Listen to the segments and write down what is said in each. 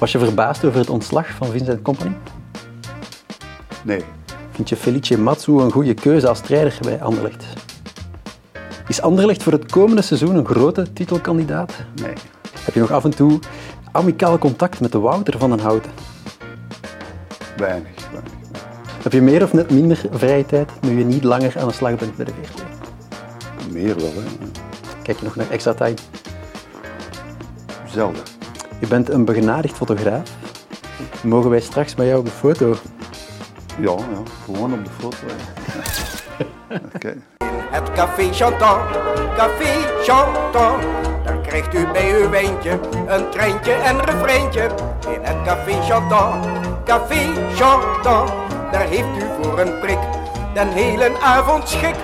Was je verbaasd over het ontslag van Vincent Company? Nee. Vind je Felice Matsu een goede keuze als strijder bij Anderlecht? Is Anderlecht voor het komende seizoen een grote titelkandidaat? Nee. Heb je nog af en toe amicaal contact met de Wouter van den Houten? Weinig. weinig. Heb je meer of net minder vrije tijd nu je niet langer aan de slag bent bij de VRT? Meer wel, hè. Kijk je nog naar extra time? Zelden. Je bent een begenadigd fotograaf. Mogen wij straks met jou op de foto? Ja, ja. Gewoon op de foto. Oké. Het café Chantant, café Chantant. Daar krijgt u bij uw wijntje een treintje en refreintje. In het café Chantant, café Chantant. Daar heeft u voor een prik den hele avond schik.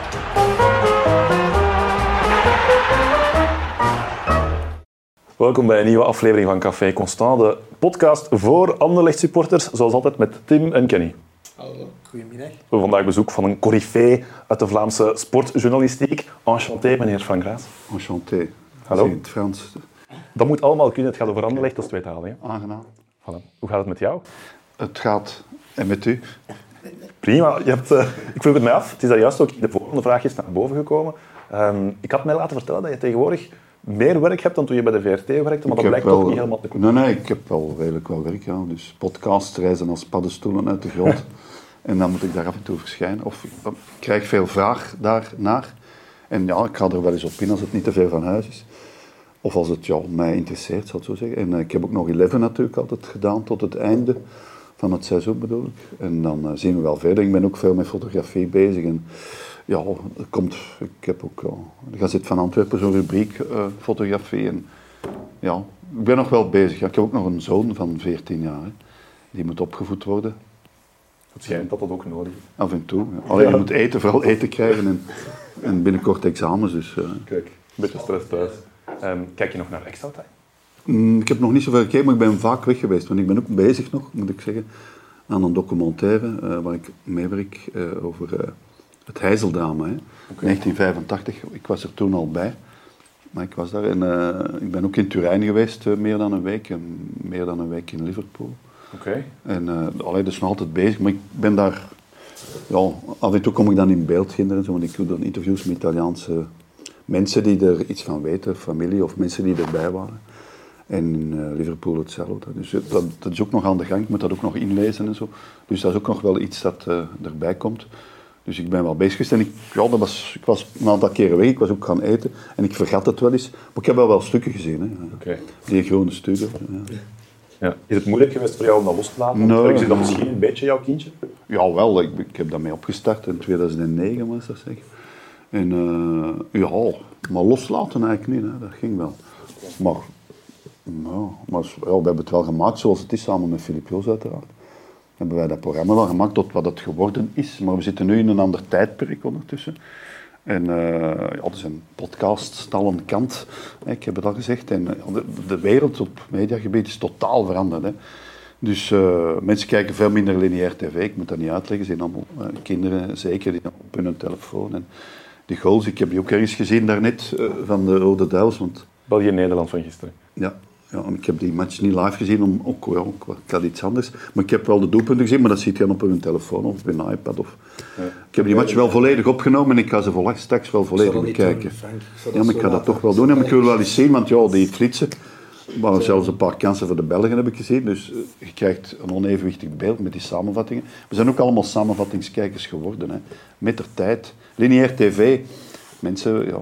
Welkom bij een nieuwe aflevering van Café Constant, de podcast voor Anderlecht supporters, zoals altijd met Tim en Kenny. Hallo, goedemiddag. We hebben vandaag bezoek van een coryfee uit de Vlaamse sportjournalistiek. Enchanté, meneer Van Graas. Enchanté. Hallo. In het Frans. Dat moet allemaal kunnen, het gaat over Anderlecht, dat is tweetalig. hè? Aangenaam. Voilà. Hoe gaat het met jou? Het gaat. En met u? Prima. Je hebt, eh, ik vroeg het mij af, het is daar juist ook in de volgende vraag is naar boven gekomen. Ehm, ik had mij laten vertellen dat je tegenwoordig meer werk hebt dan toen je bij de VRT werkte, maar Ik dat blijkt toch niet helemaal te kloppen. Nee, nee, ik heb wel redelijk wel werk. Ja. Dus podcast, reizen als paddenstoelen uit de grond. en dan moet ik daar af en toe verschijnen. Of ik krijg veel vraag daarnaar. En ja, ik ga er wel eens op in als het niet te ver van huis is. Of als het ja, mij interesseert, zal ik zo zeggen. En eh, ik heb ook nog Eleven natuurlijk altijd gedaan tot het einde van het seizoen bedoel ik. En dan eh, zien we wel verder. Ik ben ook veel met fotografie bezig. En ja, komt, ik heb ook ja, de Gazet van Antwerpen zo'n rubriek eh, fotografie. En ja, ik ben nog wel bezig. Ja, ik heb ook nog een zoon van 14 jaar. Hè. Die moet opgevoed worden. Het schijnt dat dat ook nodig is. Af en toe. ja. Alleen je moet eten, vooral eten krijgen. En, en binnenkort examens. Dus, eh, Kijk, een beetje stress thuis. Ehm, kijk je nog naar extra time? Mm, Ik heb nog niet zoveel gekeken, maar ik ben vaak weg geweest. Want ik ben ook bezig nog, moet ik zeggen, aan een documentaire eh, waar ik meewerk eh, over eh, het Heizeldrama. Hè. 1985, ik was er toen al bij. Maar ik was daar en eh, ik ben ook in Turijn geweest, eh, meer dan een week. En meer dan een week in Liverpool. Oké. En uh, allee, dat is nog altijd bezig, maar ik ben daar... Ja, af en toe kom ik dan in en zo, want ik doe dan interviews met Italiaanse mensen die er iets van weten, familie of mensen die erbij waren. En in Liverpool hetzelfde. Dus dat, dat is ook nog aan de gang, ik moet dat ook nog inlezen en zo. Dus dat is ook nog wel iets dat erbij komt. Dus ik ben wel bezig geweest en ik, ja, dat was, ik was een aantal keren weg, ik was ook gaan eten en ik vergat het wel eens. Maar ik heb wel wel stukken gezien, hè. Oké. die groene stukken. Ja. Ja. Is het moeilijk geweest voor jou om dat los te laten? Nee. Is dat misschien een beetje jouw kindje? Ja, wel. Ik, ik heb daarmee opgestart in 2009, was dat zeg. En eh, ja, maar loslaten eigenlijk niet, hè. dat ging wel. Maar, ja, maar ja, we hebben het wel gemaakt zoals het is, samen met Filip Joos uiteraard. Hebben wij dat programma wel gemaakt tot wat het geworden is. Maar we zitten nu in een ander tijdperk ondertussen. En eh ja, er zijn podcasts aan kant, hè, ik heb het al gezegd. En eh, de, de wereld op mediagebied is totaal veranderd. Hè. Dus eh, mensen kijken veel minder lineair tv, ik moet dat niet uitleggen. Ze zijn allemaal kinderen, zeker, die op hun telefoon. En die goals, ik heb die ook ergens gezien daarnet van de Rode Duivels. Want België-Nederland van gisteren. ja, ja, en ik heb die match niet live gezien, om, ook, ja, ook, ik had iets anders. Maar ik heb wel de doelpunten gezien, maar dat ziet je dan op hun telefoon of op hun iPad. Of... Ik heb die match wel volledig opgenomen en ik ga ze volledig straks wel volledig bekijken. Ja, maar ik ga dat toch wel doen. Ja, maar ik wil wel eens zien, want ja, die flitsen, maar zelfs een paar kansen voor de Belgen heb ik gezien. Dus eh, je krijgt een onevenwichtig beeld met die samenvattingen. We zijn ook allemaal samenvattingskijkers geworden. Hè. Met de tijd. Lineair tv, mensen ja,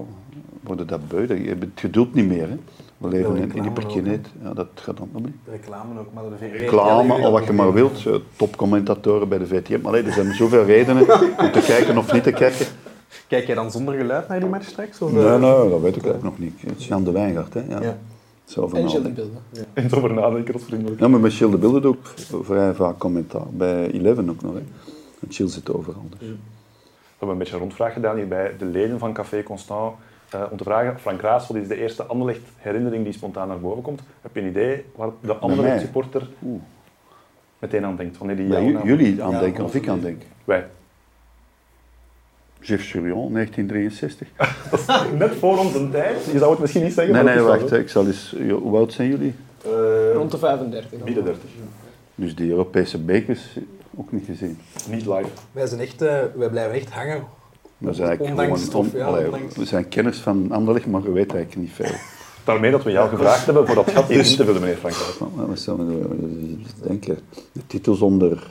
worden dat beu. Je hebt het geduld niet meer. Hè. We leven in, in die perkineet. Ja, dat gaat dan opnieuw. De reclame ook, maar de VRT. Reclame, al wat je maar wilt. eh, Topcommentatoren bij de VTM. Maar er zijn zoveel redenen om te kijken of niet te kijken. Kijk jij dan zonder geluid naar die match straks? Of, Nee, eh? nee, dat weet ik ook nog niet. Het is Jan de Wijngaard, hè. Ja. Ja. Van En. Gilles de Beelden. En over nadenken, dat is vriendelijk. Ja, maar met Gilles de Bilde doe ik vrij vaak commentaar. Bij Eleven ook nog. Hè. En Gilles zit overal. Dus. We hebben een beetje een rondvraag gedaan hier bij de leden van Café Constant. Eh, om te vragen, Frank Raas, wat is de eerste Anderlecht herinnering die spontaan naar boven komt? Heb je een idee waar de Anderlecht mij? supporter Oeh. meteen aan denkt? Wanneer die jullie aan denken of ik aan denk. Wij. Jeff Churion, 1963. Net voor onze tijd. Je zou het misschien niet zeggen. Nee, maar nee, wacht. Ik zal eens... Hoe oud zijn jullie? Eh, Rond de 35. Midden 30. Dus die Europese bekers ook niet gezien. Niet live. Wij, zijn echt, eh, wij blijven echt hangen. Dat is eigenlijk Ondanks gewoon... stof, ja, allee, ondanks- we zijn kenners van Anderlecht, maar we weten eigenlijk niet veel. Daarmee dat we jou gevraagd hebben voor dat gat hier in te vullen, meneer Frank. Nou, Wat zou we denken? De titels onder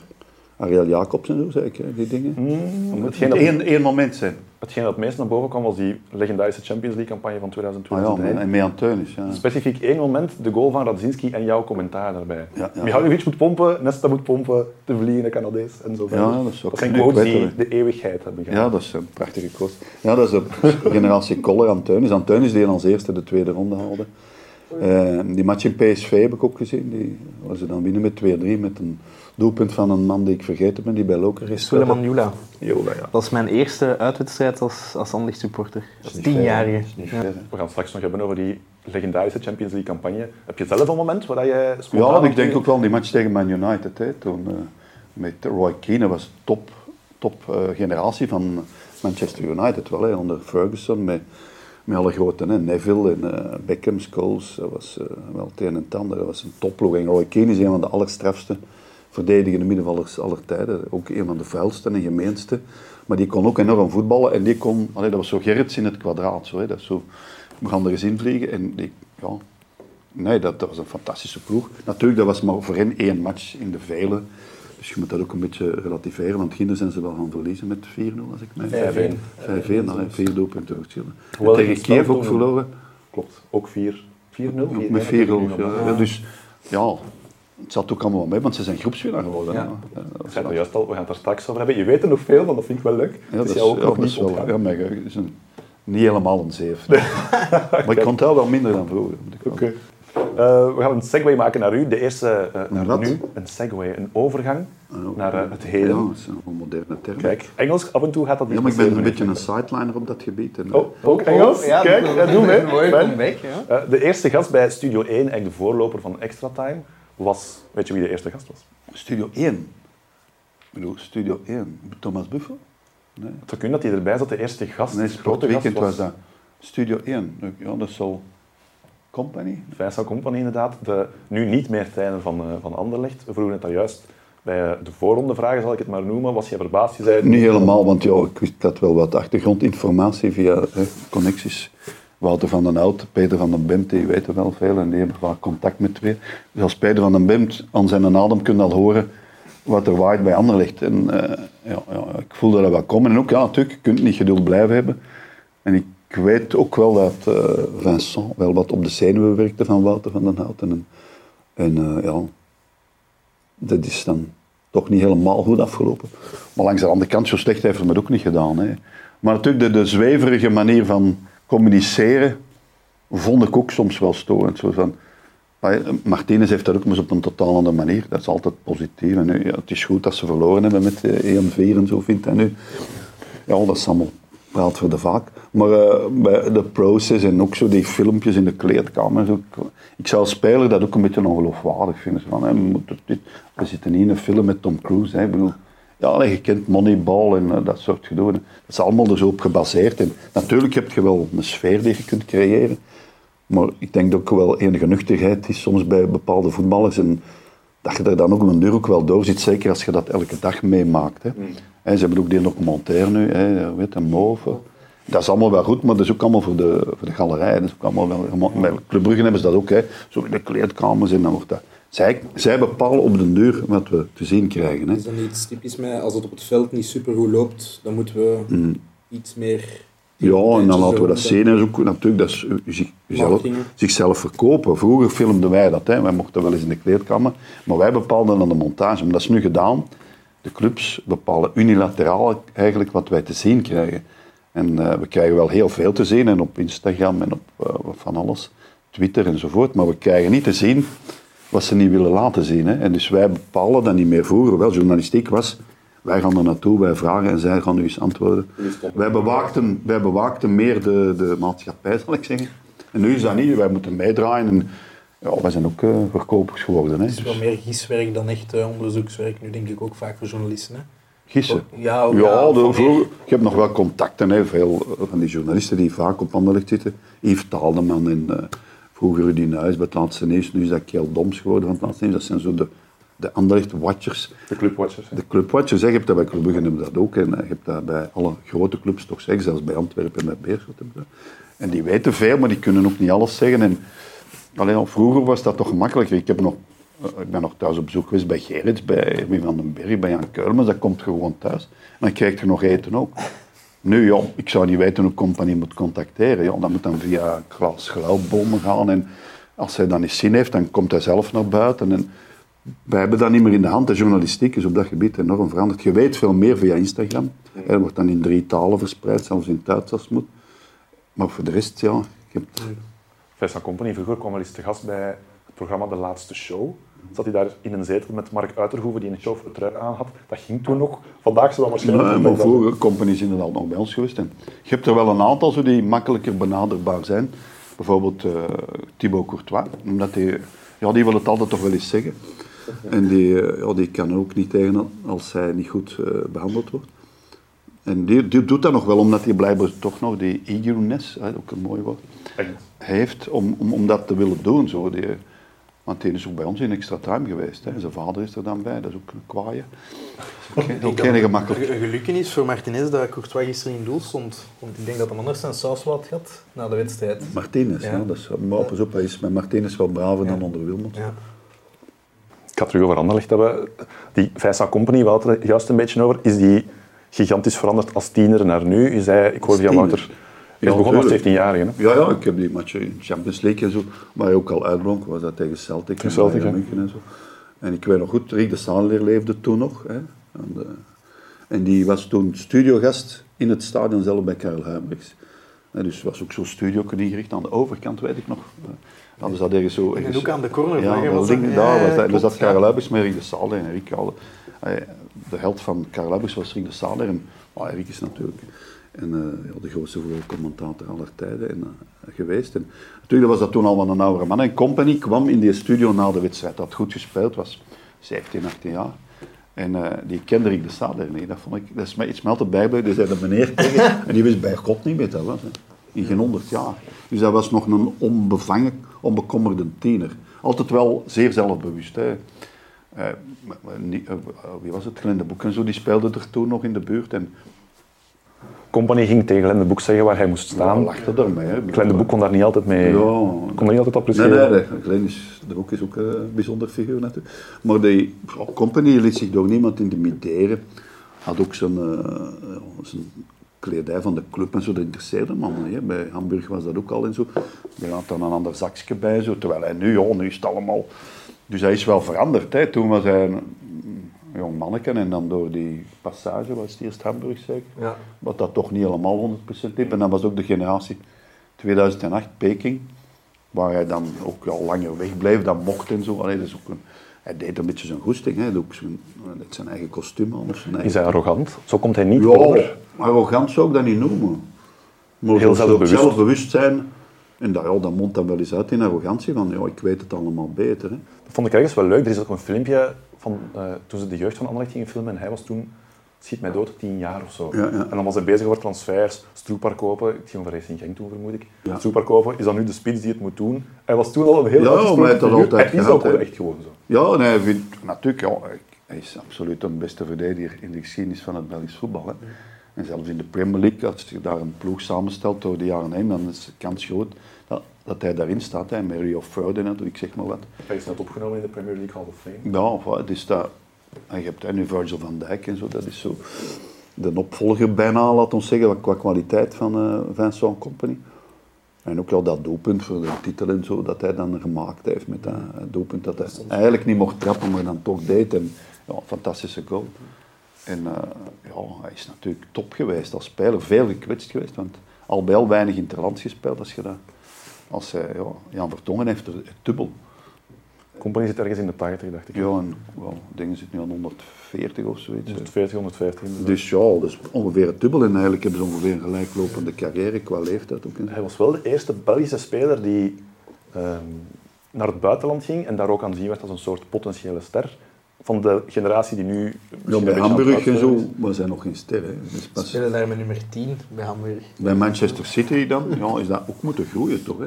Ariel Jacobs en zo, die dingen. Mm, Het moet dat, één, één moment zijn. hetgeen dat het meest naar boven kwam was die legendarische Champions League campagne van Ah ja, 2002. en mee aan Teunis. Ja. Specifiek één moment, de goal van Radzinski en jouw commentaar daarbij. Ja, ja. Mihailovic moet pompen, Nesta moet pompen, de vliegende Canadees en zo verder. Ja, dat is ook- zijn ik quotes die de eeuwigheid hebben gehad. Ja, dat is een prachtige kost. Ja, dat is de generatie Koller aan Teunis. Aan Teunis die als eerste de tweede ronde haalde. Eh, die match in PSV heb ik ook gezien. Die was ze dan winnen met 2-3 met een doelpunt van een man die ik vergeten ben, die bij Loker is. Suleiman Jula. Jola, ja. Dat is mijn eerste uitwedstrijd als, als Anderlecht supporter. Als tienjarige. Ja. We gaan straks nog hebben over die legendarische Champions League campagne. Heb je zelf een moment waar jij Ja, ik denk ook wel die match tegen Man United. Hè, toen, eh, met Roy Keane was top, top eh, generatie van Manchester United. Wel, hè, onder Ferguson met, met alle grote. Hè, Neville en eh, Beckham, Scholes. Dat was eh, wel het een en. Dat was een topploeg. En Roy Keane is een van de allerstrafste verdedigende middenvallers aller tijden. Ook een van de vuilste en gemeenste. Maar die kon ook enorm voetballen. En die kon, allee, dat was zo Gerrits in het kwadraat. Zo, hè, dat zo, we gaan er eens in vliegen. En die, ja, Nee, dat, dat was een fantastische ploeg. Natuurlijk, dat was maar voor hen één match in de vele. Dus je moet dat ook een beetje relativeren, want ginder zijn ze wel gaan verliezen met 4-0, als ik mij 5-1. 5-1, dan, hè, vier doelpunten verschillen. Tegen Kiev ook verloren, Klopt, ook 4 4-0. ook met 4 goals. Ja. Ja, dus ja, het zat ook allemaal wel mee, want ze zijn groepswinnaar geworden. Ja. dat juist al, we gaan het er straks over hebben. Je weet er nog veel van, dat vind ik wel leuk. ja, dat is jou ook nog niet wel, ja, geheugen is een, niet helemaal een zeef. maar ik kon het wel minder dan vroeger. Oké. Eh, we gaan een segue maken naar u. De eerste eh, naar wat? nu. Een segue, een overgang naar eh, het Ja, heden. dat is een moderne term. Kijk, Engels, af en toe gaat dat niet Ja, maar ik ben een beetje een sideliner op dat gebied. En, Oh, ook Engels? ja, Kijk, dat eh, doe mee. Een mooie Fijn. comeback, ja. Eh, de eerste gast bij Studio 1, eigenlijk de voorloper van Extra Time, was... Weet je wie de eerste gast was? Studio 1. Ik bedoel, Studio 1. Thomas Buffel? Nee, Het zou kunnen dat hij erbij zat, de eerste gast, nee de grote Weekend was dat. Studio 1. Ja, dat is al Company. Vincent Company inderdaad, de nu niet meer trainer van, eh, van Anderlecht. We vroegen het daar juist bij eh, de voorrondevragen, zal ik het maar noemen. Was je verbaasd? Je zei... Niet helemaal, want ja, ik, wist, had wel wat achtergrondinformatie via connecties. Wouter van den Hout, Peter van den Bemt, die weten wel veel en die hebben vaak contact met twee. Dus als Peter van den Bemt aan zijn adem kunt al horen wat er waait bij Anderlecht. En eh, ja, ja, ik voelde dat wel komen. En ook, ja, natuurlijk, je kunt niet geduld blijven hebben. En ik weet ook wel dat eh, Vincent wel wat op de zenuwen werkte van Wouter van den Hout. En, en eh, ja, dat is dan toch niet helemaal goed afgelopen. Maar langs de andere kant, zo slecht heeft het ook niet gedaan. Hè. Maar natuurlijk, de, zweverige manier van communiceren vond ik ook soms wel storend. Zo van, Martinez heeft dat ook maar op een totaal andere manier. Dat is altijd positief. En nu, ja, het is goed dat ze verloren hebben met eh, 1-4 en zo, vindt hij nu. Ja, dat is allemaal praat voor de vaak. Maar eh, bij de process en ook zo die filmpjes in de kleedkamer. Ik, zou als speler dat ook een beetje ongeloofwaardig vinden. Van, hè, we, zitten niet in een film met Tom Cruise. Hè. Bedoel, ja, je kent Moneyball en eh, dat soort gedoe. Dat is allemaal er zo op gebaseerd. En natuurlijk heb je wel een sfeer die je kunt creëren. Maar ik denk dat ook wel enige nuchterheid is soms bij bepaalde voetballers. En dat je er dan ook een duur ook wel door zit, zeker als je dat elke dag meemaakt. Hè. En ze hebben ook die documentaire nu, hè, weet je, Mauve. Dat is allemaal wel goed, maar dat is ook allemaal voor de, voor de galerij. Dat is ook allemaal wel, bij Club Brugge hebben ze dat ook, hè. zo in de kleedkamers en dan wordt dat... Zij, zij bepalen op de deur wat we te zien krijgen. Hè. Is dat niet typisch met, als het op het veld niet super goed loopt, dan moeten we iets meer... Ja, en dan laten we dat zien. En ook, natuurlijk, dat is u- u zich- uzelf- Marketing. zichzelf verkopen. Vroeger filmden wij dat. Hè. Wij mochten wel eens in de kleedkamer. Maar wij bepaalden dan de montage. Maar dat is nu gedaan. De clubs bepalen unilateraal eigenlijk wat wij te zien krijgen. En eh, we krijgen wel heel veel te zien. En op Instagram en op eh, van alles. Twitter enzovoort. Maar we krijgen niet te zien wat ze niet willen laten zien. Hè. En dus wij bepalen dat niet meer. Vroeger wel, journalistiek was... Wij gaan er naartoe, wij vragen en zij gaan nu eens antwoorden. Wij bewaakten, wij bewaakten meer de, de maatschappij, zal ik zeggen. En nu is dat niet, wij moeten meedraaien. En, ja, wij zijn ook eh, verkopers geworden. Hè. Het is wel meer giswerk dan echt eh, onderzoekswerk. Nu denk ik ook vaak voor journalisten. Hè. gissen. Ja, ook, Ja, ja, de, van vroeger, ik heb nog wel contacten, hè, veel van die journalisten die vaak op Anderlecht zitten. Yves Taaldeman en Vroeger Rudy Nuis bij het laatste nieuws, nu is dat Kjell Doms geworden van het laatste nieuws. Dat zijn zo de, de Anderlecht-watchers. De clubwatchers. hè. De clubwatchers, hè, je hebt dat bij Club Brugge dat ook. En eh, je hebt dat bij alle grote clubs toch zeggen, zelfs bij Antwerpen en bij Beerschot. En die weten veel, maar die kunnen ook niet alles zeggen. En, alleen al vroeger was dat toch gemakkelijker. Ik, heb nog, eh, ik ben nog thuis op bezoek geweest bij Gerrits, bij Erwin van den Berg, bij Jan Keulmans. Dat komt gewoon thuis. En dan krijg je nog eten ook. Nu, ja, ik zou niet weten hoe compagnie moet contacteren. Ja, dat moet dan via Klaas gaan. En als hij dat niet zin heeft, dan komt hij zelf naar buiten. En wij hebben dat niet meer in de hand. De journalistiek is op dat gebied enorm veranderd. Je weet veel meer via Instagram. Er wordt dan in drie talen verspreid, zelfs in Duits als het moet. Maar voor de rest, ja. Hebt, Vincent Company, vroeger kwam wel eens te gast bij het programma De Laatste Show. Zat hij daar in een zetel met Mark Uiterhoeven, die een trui aan had. Dat ging toen nog. Vandaag zou dat waarschijnlijk Nee, niet maar vroeger companies inderdaad nog bij ons geweest. En je hebt er wel een aantal zo die makkelijker benaderbaar zijn. Bijvoorbeeld eh, Thibaut Courtois. Omdat die, ja, die wil het altijd toch wel eens zeggen. En die, eh, ja, die kan ook niet tegen als zij niet goed eh, behandeld wordt. En die, die doet dat nog wel, omdat hij blijkbaar toch nog die eagerness, ook een mooi woord, heeft om, om, om dat te willen doen. Zo. Die, want die is ook bij ons in extra time geweest. Hè. Zijn vader is er dan bij, dat is ook een kwaaie. Ook geen- Ook geen gemakkelijk. Een is voor Martinez dat Courtois gisteren in doel stond. Want ik denk dat hij anders zijn wel had na de wedstrijd. Martinez, ja. Ja. dat is, maar pas op, hij is met Martinez wel braver dan onder Wilmot. Ja. Ik ga terug over Anderlecht hebben. Die Vincent Company, we hadden het er juist een beetje over. Is die gigantisch veranderd als tiener naar nu? Je zei, ik Als via? Wouter, hij is begonnen als 17-jarige. hè? Ja, ja, ik heb die matchen in Champions League en zo, hij ook al uitblonk, was dat tegen Celtic, en Celtic, ja. München en zo. En ik weet nog goed, Rick de Saanleer leefde toen nog. Hè, de, en die was toen studiogast in het stadion zelf bij Karel. Hè, dus was ook zo'n studio ingericht aan de overkant, weet ik nog. Ze dat ergens zo... ergens- ook aan de corner, Ja, dat ding, daar was dat. klopt, Dus dat. Karel met Rick de Saanleer en Rick De held van Karel was Rick de Saanleer. En oh, Rick is natuurlijk en, eh, ja, de grootste voetbalcommentator aller tijden en, eh, geweest. En, natuurlijk was dat toen al wel een oudere man. En Company kwam in die studio na de wedstrijd. Dat had goed gespeeld was 17, 18 jaar. En eh, die kende Rick de Saanleer niet. Dat, vond ik, dat is mij iets mij altijd bijgebleven. Die zei de meneer tegen. en die wist bij God niet meer dat was. Hè. In geen honderd jaar. Dus dat was nog een onbevangen, onbekommerde tiener. Altijd wel zeer zelfbewust. Hè. Eh, eh, wie was het? Glenn de Boek en zo, die speelde er toen nog in de buurt. En Company ging tegen Glenn de Boek zeggen waar hij moest ja, staan. lachte daarmee. Hè. Glenn de Boek kon daar niet altijd mee... Ja. Kon er niet altijd Nee, appreciëren. nee, nee. Glenn is, de Boek is ook een bijzonder figuur natuurlijk. Maar die ja, company liet zich door niemand intimideren. Had ook zijn, eh, ja, zijn kledij van de club en zo, dat interesseerde man. Hè. Bij Hamburg was dat ook al en zo. Er had dan een ander zakje bij, zo. terwijl hij nu, ja, nu is het allemaal... Dus hij is wel veranderd. Hè. Toen was hij een jong manneke en dan door die passage, was het eerst Hamburg zeker? Ja. Wat dat toch niet helemaal 100% liep. En dan was ook de generatie 2008, Peking, waar hij dan ook al langer wegbleef, dan mocht en zo. Allee, dat is ook een, hij deed een beetje zijn goesting, hè. Hij ook zijn, had zijn eigen kostuum aan. Zijn eigen... Is hij arrogant? Zo komt hij niet Ja, over. arrogant zou ik dat niet noemen. Maar Heel zelfbewust. zelfbewustzijn. En dat, ja, dat mondt dan wel eens uit in arrogantie, van ja, ik weet het allemaal beter. Hè. Dat vond ik ergens wel leuk. Er is ook een filmpje van eh, toen ze de jeugd van Anderlecht gingen filmen en hij was toen, schiet mij dood, tien jaar of zo. Ja, ja. En dan was hij bezig over transfers, Stroepar kopen. Ik ging over Racing Genk toen, vermoed ik. Ja. Stroepar kopen is dan nu de spits die het moet doen. Hij was toen al een heel Ja, maar hij dat altijd Hij is ook echt gewoon zo. Ja, nee, vindt, natuurlijk, ja, hij- is absoluut de beste verdediger in de geschiedenis van het Belgisch voetbal. Hè. En zelfs in de Premier League, als je daar een ploeg samenstelt door de jaren heen, dan is de kans groot dat, dat hij daarin staat. Hè. Met Rio Ferdinand, ik zeg maar wat. Hij is net opgenomen in de Premier League Hall of Fame. Ja, is dat, en je hebt hè, nu Virgil van Dijk en zo, dat is zo de opvolger bijna, laat ons zeggen, qua kwaliteit van eh Vincent Company. En ook wel dat doelpunt voor de titel en zo, dat hij dan gemaakt heeft met dat eh, doelpunt dat hij eigenlijk niet mocht trappen, maar dan toch deed. En ja, fantastische goal. En eh, ja, hij is natuurlijk top geweest als speler, veel gekwetst geweest, want al bij al weinig interlands gespeeld als je dat... Als ja, Jan Vertongen heeft er het dubbel. Company zit ergens in de 80, dacht ik. Ja, en wel, dingen zitten nu aan 140 of zoiets. hè. 140, 150. Dus ja, dat is ongeveer het dubbel. En eigenlijk hebben ze ongeveer een gelijklopende carrière qua leeftijd ook. Hij was wel de eerste Belgische speler die ehm, naar het buitenland ging en daar ook aanzien werd als een soort potentiële ster. Van de generatie die nu. Ja, misschien bij aan Hamburg en zo was hij nog geen ster. Hè. Dus pas spelen daar met nummer 10 bij Hamburg. bij Manchester City dan ja, is dat ook moeten groeien, toch? Hè.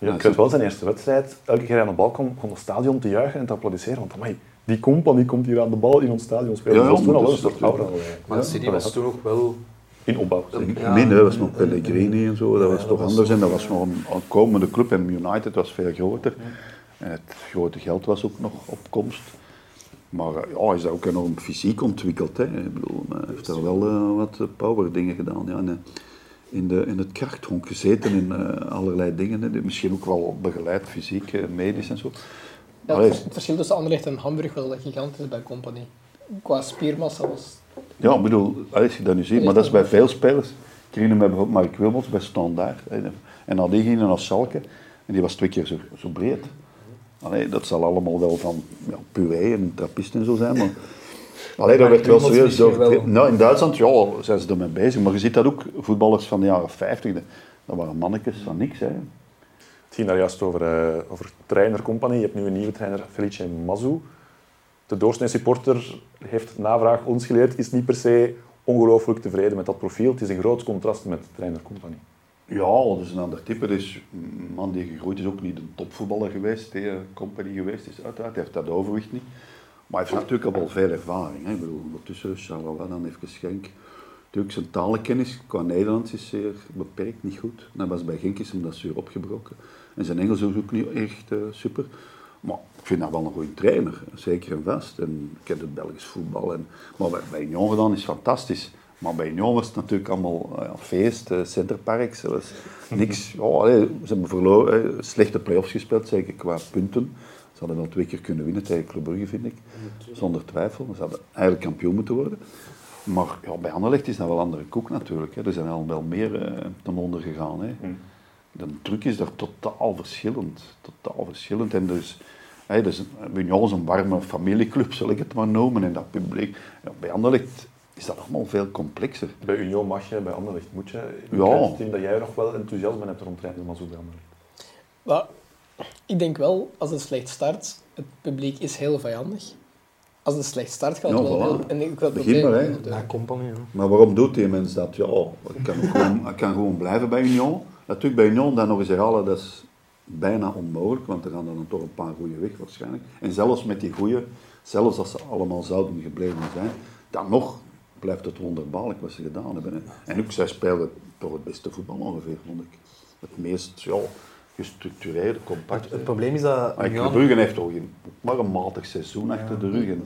Ja, ik weet wel zijn eerste wedstrijd. Elke keer hij aan de bal kwam, begon het stadion te juichen en te applaudisseren. Want amai, die compagnie komt hier aan de bal in ons stadion spelen. Ja, dat was toen maar al wel is een soort aura. eh, Maar City was toen ook wel... In opbouw. Nee, dat was nog Pellegrini en zo, dat was toch anders. En dat was nog een aankomende club en United was veel groter. En het grote geld was ook nog op komst. Maar ja, hij is ook enorm fysiek ontwikkeld. Hè. Ik bedoel, hij heeft daar wel eh, wat power dingen gedaan. Ja. En, in, de, in het krachthonk gezeten in eh, allerlei dingen. Hè. Misschien ook wel begeleid, fysiek, eh, medisch en zo. Ja, Allee, het verschil tussen Anderlecht en Hamburg was dat gigantisch bij Company. Qua spiermassa was... Ja, ik bedoel, als je dat nu ziet, maar dat is bij veel spelers. Ik herinner me bijvoorbeeld Mark Wilmots bij Standaard. En dan die ging naar Schalke en die was twee keer zo, zo breed. Allee, dat zal allemaal wel van ja, puree en trappist en zo zijn, maar... Allee, dat Mark werd wel serieus door... wel. Nou, in Duitsland, ja, zijn ze ermee bezig. Maar je ziet dat ook, voetballers van de jaren 50, dat waren mannetjes van niks. Hè. Het ging daar juist over, eh over trainercompagnie. Je hebt nu een nieuwe trainer, Felice Mazou. De doorsnee-supporter heeft navraag ons geleerd, is niet per se ongelooflijk tevreden met dat profiel. Het is een groot contrast met trainercompagnie. Ja, dat is een ander type. Dus een man die gegroeid is ook niet een topvoetballer geweest, die company geweest is uiteraard. Hij heeft dat overwicht niet. Maar hij heeft natuurlijk al wel veel ervaring. Hè. Ik bedoel, ondertussen, Charleroi, dan even Schenk. Natuurlijk, zijn talenkennis qua Nederlands is zeer beperkt, niet goed. Hij was bij Genk is hem dat zuur opgebroken. En zijn Engels is ook niet echt eh, super. Maar ik vind dat wel een goede trainer, zeker en vast. En ik heb het Belgisch voetbal. En, maar bij, bij Union gedaan is fantastisch. Maar bij Union was het natuurlijk allemaal eh, feest, centerparks, dat was niks. Ja, allee, ze hebben verloren, slechte play-offs gespeeld, zeker qua punten. Ze hadden wel twee keer kunnen winnen tegen Club Brugge, vind ik. Zonder twijfel. Ze hadden eigenlijk kampioen moeten worden. Maar ja, bij Anderlecht is dat wel een andere koek natuurlijk. Hè. Er zijn al wel meer eh, ten onder gegaan. Hè. De truc is daar totaal verschillend. Totaal verschillend. En dus, hè, dus Union is een warme familieclub, zal ik het maar noemen. En dat publiek. Ja, bij Anderlecht is dat allemaal veel complexer. Bij Union mag je, bij Anderlecht moet je. Ja. Ik denk dat jij nog wel enthousiasme hebt rond trainer Mazou bij Anderlecht. Maar ik denk wel, als het slecht start, het publiek is heel vijandig. Als het slecht start, gaat het Ja, wel voilà. heel... En ik wil het Begin maar, hè. Maar waarom doet die mens dat? Ja, hij kan, ook gewoon, hij kan gewoon blijven bij Union. Natuurlijk bij Union dan nog eens herhalen, dat is bijna onmogelijk, want er gaan er dan toch een paar goede weg waarschijnlijk. En zelfs met die goede, zelfs als ze allemaal zouden gebleven zijn, dan nog blijft het wonderbaarlijk wat ze gedaan hebben. hè. En ook, zij speelden toch het beste voetbal ongeveer, vond ik. Het meest ja, gestructureerde, compact. Het probleem is dat... Maar Union- Brugge heeft toch geen- maar een matig seizoen achter de rug. En,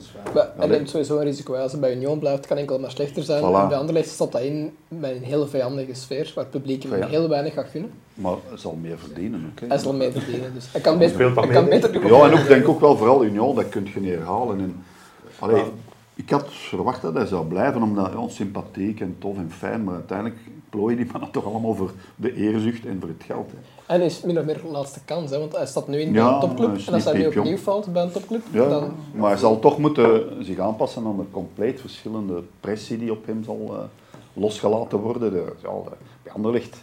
Maar neemt sowieso een risico. Als hij bij Union blijft, kan enkel maar slechter zijn. Voilà. En bij Anderlecht staat dat in met een heel vijandige sfeer, waar het publiek hem Ja. heel weinig gaat gunnen. maar hij zal meer verdienen. ook, hè. Hij zal mee verdienen. Dus hij kan beter, hij kan mee, beter Ja, en ook, denk ook wel vooral Union, dat kun je niet herhalen. En, allee, ik had verwacht dat hij zou blijven, omdat ja, sympathiek en tof en fijn, maar uiteindelijk plooien die mannen toch allemaal voor de eerzucht en voor het geld. Hè. En hij is min of meer de laatste kans, hè, want hij staat nu in Ja, bij een topclub. En als hij niet nu opnieuw valt bij een topclub, Ja, dan... maar hij zal toch moeten zich aanpassen aan de compleet verschillende pressie die op hem zal eh, losgelaten worden. De, ja, de, bij Anderlecht,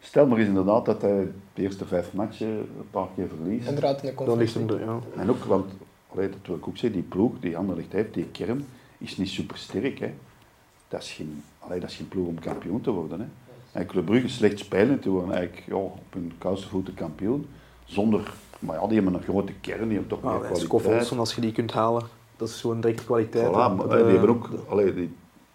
stel maar eens inderdaad dat hij de eerste vijf matchen een paar keer verliest. En eruit in de Dan ligt hem de, ja. En ook, want allee, dat wil ik ook zeggen, die ploeg die Anderlecht heeft, die kern, is niet super sterk. Hè. Dat, is geen, allee, dat is geen ploeg om kampioen te worden. Hè. En Club Brugge slecht spelen, die worden eigenlijk ja, op hun koude voeten kampioen. Zonder, maar ja, die hebben een grote kern, die hebben toch meer Ah, kwaliteit. Scoff Olsen, als je die kunt halen, dat is gewoon direct kwaliteit. Voilà, maar, De- eh, die hebben ook, allee, die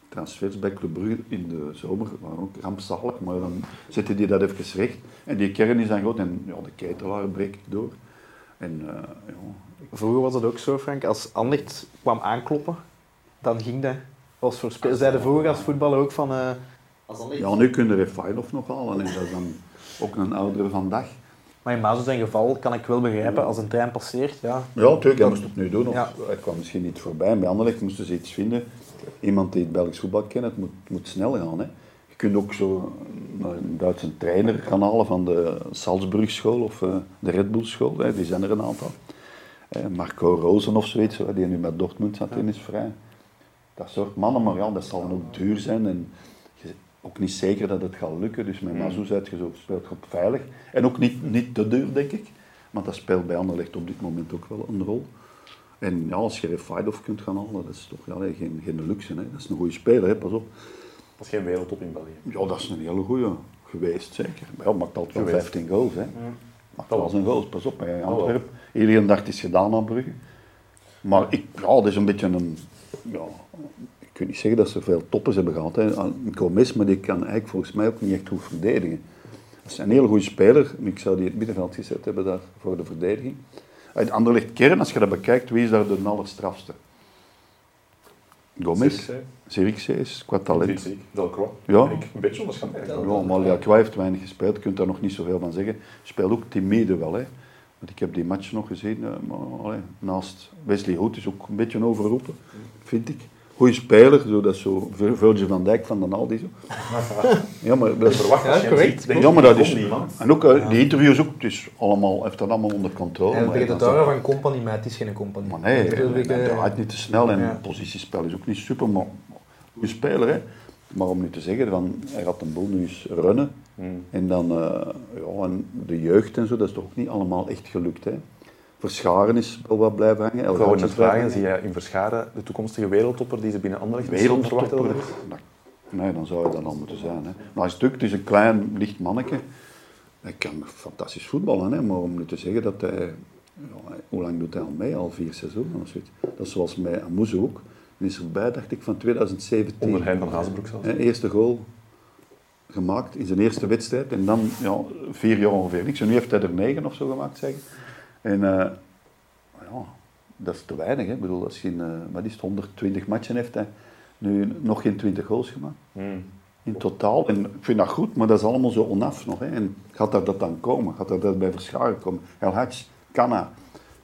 transfers bij Club Brugge in de zomer waren ook rampzalig, maar dan zetten die dat even recht. En die kern is dan groot en ja, de ketelaar breekt door. En uh, ja, Vroeger was dat ook zo, Frank. Als Anderlecht kwam aankloppen, dan ging dat. Was voor spelers zeiden vroeger als voetballer ook van... ja, nu kun je Refailov nog halen en dat is dan ook een oudere vandaag. maar in Mazo zijn geval kan ik wel begrijpen, als een trein passeert, ja. Ja, natuurlijk, hij moest het nu doen. Of Ja. Hij kwam misschien niet voorbij. En bij Anderlecht moesten ze iets vinden. Iemand die het Belgisch voetbal kent, het moet, moet snel gaan. Hè. Je kunt ook zo een Duitse trainer gaan halen van de Salzburg-school of eh, de Red Bull-school. Hè. Die zijn er een aantal. Eh, Marco Rosen of zoiets, die nu met Dortmund zat in, is vrij. Dat soort mannen, maar ja, dat zal dan ook duur zijn. En ook niet zeker dat het gaat lukken. Dus met Mazou zet je zo, speelt op veilig. En ook niet, niet te duur, denk ik. Want dat speelt bij Anderlecht op dit moment ook wel een rol. En ja, als je Refaidov kunt gaan halen, dat is toch ja, geen, geen luxe. Hè. Dat is een goede speler, hè, pas op. Dat is geen wereldtop in België. Ja, dat is een hele goede geweest, zeker. Maar ja, maakt altijd wel Geweest. 15 goals. Hè. Maar dat was een goals, pas op, bij Antwerpen. Iedereen dacht, het is gedaan aan Brugge. Maar ik, ja, dat is een beetje een... Ja, ik kan niet zeggen dat ze veel toppers hebben gehad. Hè. Gomez, maar die kan eigenlijk volgens mij ook niet echt goed verdedigen. Dat is een hele goede speler. Ik zou die in het middenveld gezet hebben daar voor de verdediging. Uit Anderlecht kern, als je dat bekijkt, wie is daar de allerstrafste? Gomez. Zirkzee is qua talent. Delcroix. Ja. Ik een beetje onderschat eigenlijk. Ja, maar heeft weinig gespeeld, je kunt daar nog niet zoveel van zeggen. Speelt ook timide wel, hè. Want ik heb die match nog gezien, eh, maar allee, naast Wesley Hoed is ook een beetje overroepen, vind ik. Goeie speler, zo, dat is zo Vir- Virgil van Dijk van den Aldi. Zo. Ja, maar dat is, Verwacht correct. ja, je, maar dat is... En ook eh, die interviews ook, het is allemaal, heeft dat allemaal onder controle. Het dat is- houden van company, maar het is geen company. maar nee, ik, eh, draait niet te snel en ja. het positiespel is ook niet super, maar goede speler. Hè. Maar om nu te zeggen, van, hij gaat een boel nu eens runnen. Hmm. En dan eh, ja, en de jeugd en zo, dat is toch ook niet allemaal echt gelukt. Hè. Verscharen is wel wat blijven hangen. El Ik is blijven vragen, zie je in Verscharen de toekomstige wereldtopper die ze binnen Anderlecht Wereldtopper. Dat- Nee, dan zou hij dat al moeten zijn. Hè. Maar stuk, het is een klein, licht manneke. Hij kan fantastisch voetballen, hè. maar om nu te zeggen dat hij... Ja, hoe lang doet hij al mee? Al vier seizoenen of zoiets. Dat is zoals bij Amouzou ook. Die is erbij, dacht ik, van 2017. Onder Hein van Hazenbroek zelfs. Hè, eerste goal gemaakt in zijn eerste wedstrijd. En dan ja, vier jaar ongeveer niks. En nu heeft hij er negen of zo gemaakt, zeg. En eh, ja, dat is te weinig. Hè. Ik bedoel, als je in, eh, wat is het, 120 matchen heeft hij nu nog geen 20 goals gemaakt. Hmm. In totaal. En ik vind dat goed, maar dat is allemaal zo onaf nog. Hè. En gaat daar dat dan komen? Gaat er dat bij Verscharen komen? El Hadj, Canna.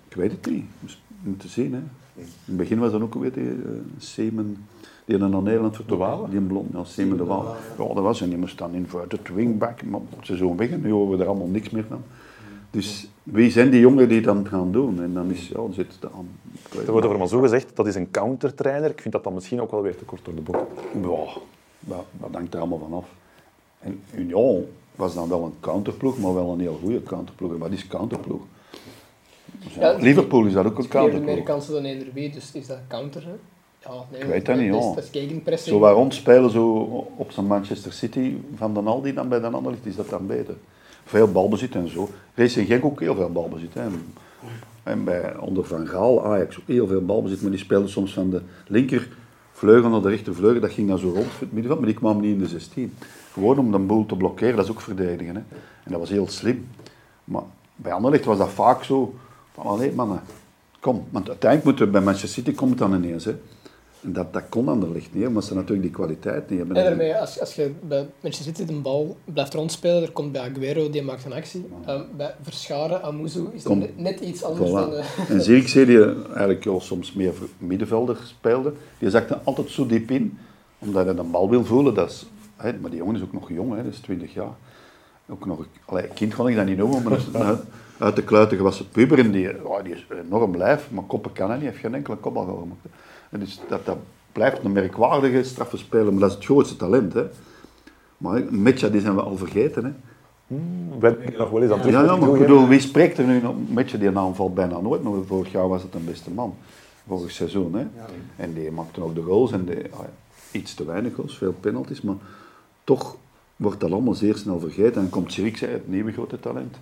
Ik weet het niet. Dus, Moet te zien. Hè. In het begin was dan ook weer die uh, Semen, die naar Nederland vertrok. De Walen? Die in blond, ja, Semen de Waal. Ja, dat was en die moest dan inverted wingback. Maar ze zo weg en nu horen we er allemaal niks meer van. Dus wie zijn die jongen die dat gaan doen? En dan is, ja, dan zit het aan. Er wordt over Mazou gezegd, dat is een countertrainer. Ik vind dat dan misschien ook wel weer te kort door de bocht. Ja, dat, dat hangt er allemaal van af. En Union was dan wel een counterploeg, maar wel een heel goede counterploeg. Wat is counterploeg? Ja, Liverpool is dat ook een Spelen meer counterploeg. kansen dan NRB, dus is dat counter. Hè? Ja, nee, Ik weet dat niet, is, ja. Dat is gegenpressing. Zo waar rond spelen zo op zijn Manchester City van dan Aldi dan bij dan ander ligt, is dat dan beter. Veel balbezit en zo. Racing Genk ook heel veel balbezit. Hè. En, bij, onder Van Gaal, Ajax ook heel veel balbezit, maar die speelden soms van de linker vleugel naar de rechtervleugel. Dat ging dan zo rond het middenveld, maar die kwam niet in de 16. Gewoon om de boel te blokkeren, dat is ook verdedigen. Hè. En dat was heel slim. Maar bij Anderlecht was dat vaak zo van, allee mannen, kom. Want uiteindelijk moeten bij Manchester City komt het dan ineens. Hè. En dat, dat kon Anderlecht niet, omdat ze natuurlijk die kwaliteit niet hebben. En daarmee, als, als je bij Manchester City een bal blijft rondspelen, er komt bij Aguero, die maakt een actie. Ehm, bij Verscharen, Amuzu, is dat Kom. net, net iets anders Voilà. dan... eh, En Zirkzee, die eigenlijk wel soms meer middenvelder speelde, die zakte altijd zo diep in, omdat hij een bal wil voelen. Dat is, hè, maar die jongen is ook nog jong, hè, dat is 20 jaar. Ook nog, allee, kind kan ik dat niet noemen, maar dat is een uit de kluiten gewassen puber. En die, ja, die is enorm lijf, maar koppen kan hij niet, heeft geen enkele kopbal gemaakt. En dus dat, dat blijft een merkwaardige straffe speler, maar dat is het grootste talent. Hè. Maar Metja, die zijn we al vergeten. Hè. Ben ik nog wel eens aan het Ja, ja, maar ik bedoel, wie spreekt er nu nog? Met je die naam valt bijna nooit, maar vorig jaar was het een beste man. Vorig seizoen, hè. En die maakte ook de goals en die, ah ja, iets te weinig goals, veel penalties, maar toch wordt dat allemaal zeer snel vergeten. En dan komt Zirkzee, het nieuwe grote talent.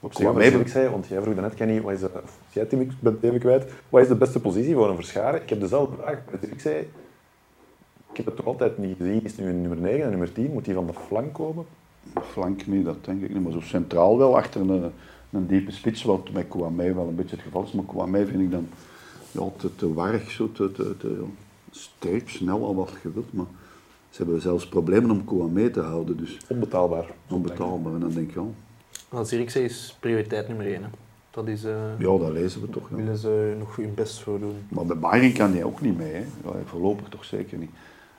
Op zich, Qua wat ik zei, want jij vroeg net, Kenny, wat is de, of jij Tim, ik ben het even kwijt, wat is de beste positie voor een verscharen? Ik heb dezelfde vraag met ik zei, ik heb het toch altijd niet gezien, is het nu een nummer 9 en nummer 10, moet die van de flank komen? Flank niet, dat denk ik niet, maar zo centraal wel, achter een, een diepe spits, wat met Kouame wel een beetje het geval is. Maar Kouame vind ik dan ja, te, te warrig, zo, te, te, te sterk, snel, al wat je wilt. Maar ze hebben zelfs problemen om Kouame te houden, dus Onbetaalbaar. onbetaalbaar. En dan denk je, Wat Zirkzee is prioriteit nummer één. Hè. Dat is... eh ja, dat lezen we toch. Ja. willen ze nog hun best voor doen. Maar bij Bayern kan hij ook niet mee, hè. Voorlopig toch zeker niet.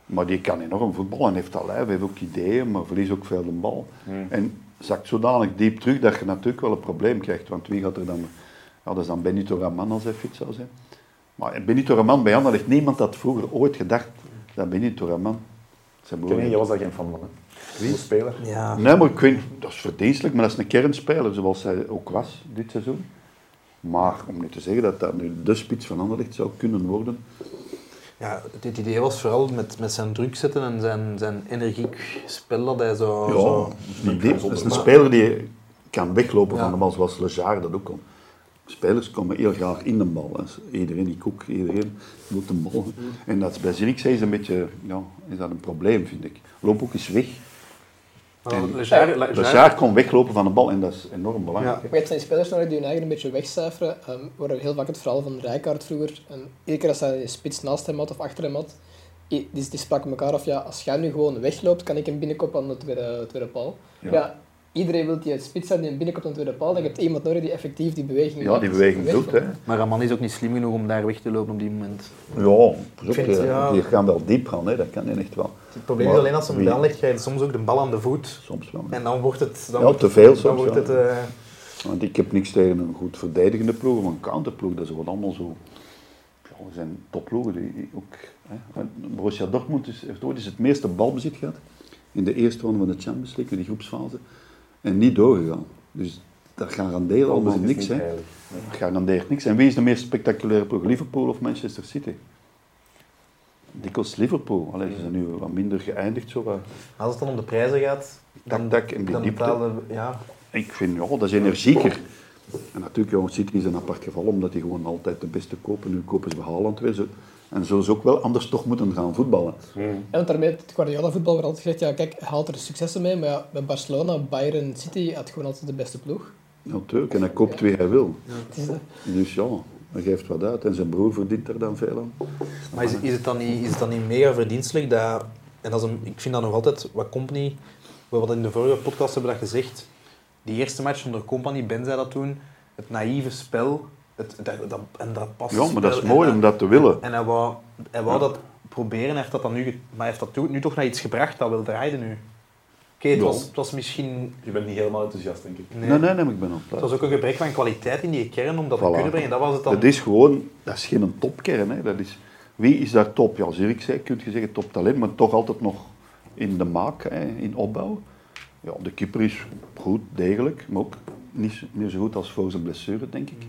Maar die kan enorm voetballen en heeft dat lijf, heeft ook ideeën, maar verliest ook veel de bal. En zakt zodanig diep terug dat je natuurlijk wel een probleem krijgt. Want wie gaat er dan... Ja, dat is dan Benito Raman als hij fit zou zijn. Maar Benito Raman, bij Anna ligt niemand had vroeger ooit gedacht dat Benito Raman... Kenny, jij was daar geen fan van, hè? Wie? Speler? Ja. Nee, maar ik vind, dat is verdienstelijk, maar dat is een kernspeler, zoals hij ook was dit seizoen. Maar om nu te zeggen dat dat nu de spits van Anderlecht zou kunnen worden, Ja, het idee was vooral met, met zijn druk zetten en zijn, zijn energiek spel dat hij zo... Ja, zo dat is, dat een speler die kan weglopen Ja. van de bal, zoals Lejar dat ook kon. Spelers komen heel graag in de bal. hè. Iedereen, ik ook, iedereen moet de bal. En dat is bij Zirkzee is een beetje, ja, is dat een probleem, vind ik. Loop ook eens weg. Lejar kon weglopen van de bal en dat is enorm belangrijk. Ja. Maar hebt zijn spelers nodig die hun eigen een beetje wegcijferen. Ehm, we heel vaak het verhaal van Rijkaard vroeger. En iedere keer als hij een spits naast hem had of achter hem had, die, die spraken elkaar af, ja, als jij nu gewoon wegloopt, kan ik hem binnenkoppen aan de tweede, tweede paal. Ja. Ja. Iedereen wil die spits zijn die binnenkomt aan de tweede paal. Dan heb je iemand nodig die effectief die beweging Ja, die beweging doet. Hè. Maar Raman is ook niet slim genoeg om daar weg te lopen op die moment. Ja, eh, ja. die gaan wel diep gaan, hè. dat kan je echt wel. Het probleem Maar is alleen als ze hem bij legt, krijg je soms ook de bal aan de voet. Soms wel. En dan wordt het... Dan Ja, wordt te het- veel Dan soms, wordt ja. het... eh, Want ik heb niks tegen een goed verdedigende ploeg, maar een counterploeg, dat is gewoon allemaal zo. Ja, er zijn topploegen die die ook. Hè. Borussia Dortmund is, heeft ooit eens het meeste balbezit gehad in de eerste ronde van de Champions League, in die groepsfase, en niet doorgegaan. Dus dat garandeert allemaal niks. Hè. Dat garandeert niks. En wie is de meest spectaculaire ploeg? Liverpool of Manchester City? Dikwijls Liverpool. Allee, ze zijn nu wat minder geëindigd. Zo wat. als het dan om de prijzen gaat, dan, Tak, tak, en die dan diepte. betalen we... Ja, Ik vind, ja, dat is energieker. En natuurlijk, ja, City is een apart geval, omdat die gewoon altijd de beste kopen. Nu kopen ze bij Haaland weer. Zo. En zo ze ook wel anders toch moeten gaan voetballen. Ja, want daarmee, het Guardiola-voetbal wordt altijd gezegd, ja kijk, hij haalt er successen mee, maar ja, bij Barcelona, Bayern, City had gewoon altijd de beste ploeg. Ja, natuurlijk. En hij koopt wie hij wil. Eh, Dus ja, hij geeft wat uit. En zijn broer verdient er dan veel aan. Maar is, is, het dan niet, is het dan niet mega verdienstelijk dat... En dat is een, ik vind dat nog altijd wat Company... We hadden in de vorige podcast hebben dat gezegd. Die eerste match onder Company, Ben zei dat toen. Het naïeve spel. Het, dat, dat, en dat past Ja, maar dat is mooi en, om dat te willen. En hij wou, hij wou Ja. dat proberen. Hij heeft dat dan nu, maar hij heeft dat nu toch naar iets gebracht dat wil draaien nu. Oké, het, was, het was misschien... Je bent niet helemaal enthousiast, denk ik. Nee, Nee, nee, ik ben op Het was ook een gebrek van kwaliteit in die kern om dat Voilà. te kunnen brengen. Dat was het dan. Dat is gewoon, dat is geen topkern. Hè. Dat is, wie is daar top? Ja, Zirkzee kun je zeggen toptalent, maar toch altijd nog in de maak, hè, in opbouw. Ja, de keeper is goed, degelijk, maar ook niet zo- meer zo goed als voor zijn blessure, denk ik.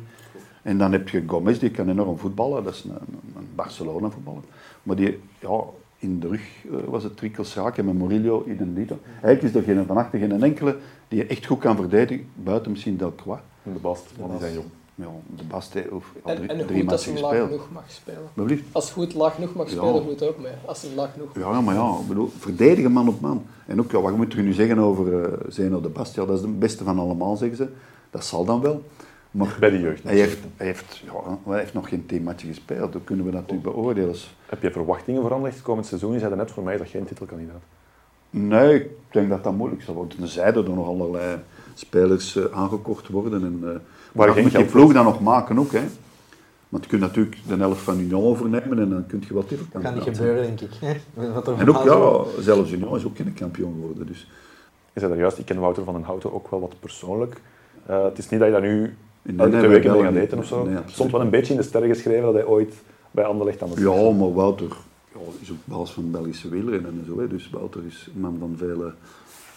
En dan heb je Gomez, die kan enorm voetballen, dat is een, een Barcelona-voetballer. Maar die, ja, in de rug eh, was het trikkelsraak en met Murillo in een liter. Eigenlijk is er geen, van achter geen enkele die je echt goed kan verdedigen, buiten misschien Delcroix. De bast, want die zijn jong. Ja, de Bast heeft en, drie, en drie goed als hij laag genoeg mag spelen. Maar blieft. Als hij goed laag genoeg mag Ja. spelen, goed ook, maar als hij laag genoeg Ja, maar ja, bedoel, verdedigen man op man. En ook, ja, wat moet je nu zeggen over eh Zeno de Bast? Ja, dat is de beste van allemaal, zeggen ze. Dat zal dan wel. Maar Bij de jeugd. hij heeft, hij, heeft, ja, hij heeft nog geen teammatje gespeeld. Dat kunnen we natuurlijk beoordelen. Heb je verwachtingen voor Anderlecht komend seizoen? Je zei net, voor mij dat geen titelkandidaat. Nee, ik denk dat dat moeilijk zal worden. Tenzij er nog allerlei spelers eh, aangekocht worden. En, eh maar dat geen moet je ploeg dan nog maken ook. Hè. Want je kunt natuurlijk de helft van Union overnemen en dan kun je wat Dat titelkandidaat gaat niet zijn. gebeuren, denk ik. hè. En ook, ja, zelfs Union is ook geen kampioen geworden. Dus. Je zei daar juist, ik ken Wouter van den Houten ook wel wat persoonlijk. Eh, het is niet dat je dat nu Nee, elke nee, twee weken niet. eten of zo. Nee, Het stond wel een beetje in de sterren geschreven dat hij ooit bij Anderlecht aan de slag Ja, maar Wouter ja, is ook baas van Belgische wielrennen en zo. Hè. Dus Wouter is een man van vele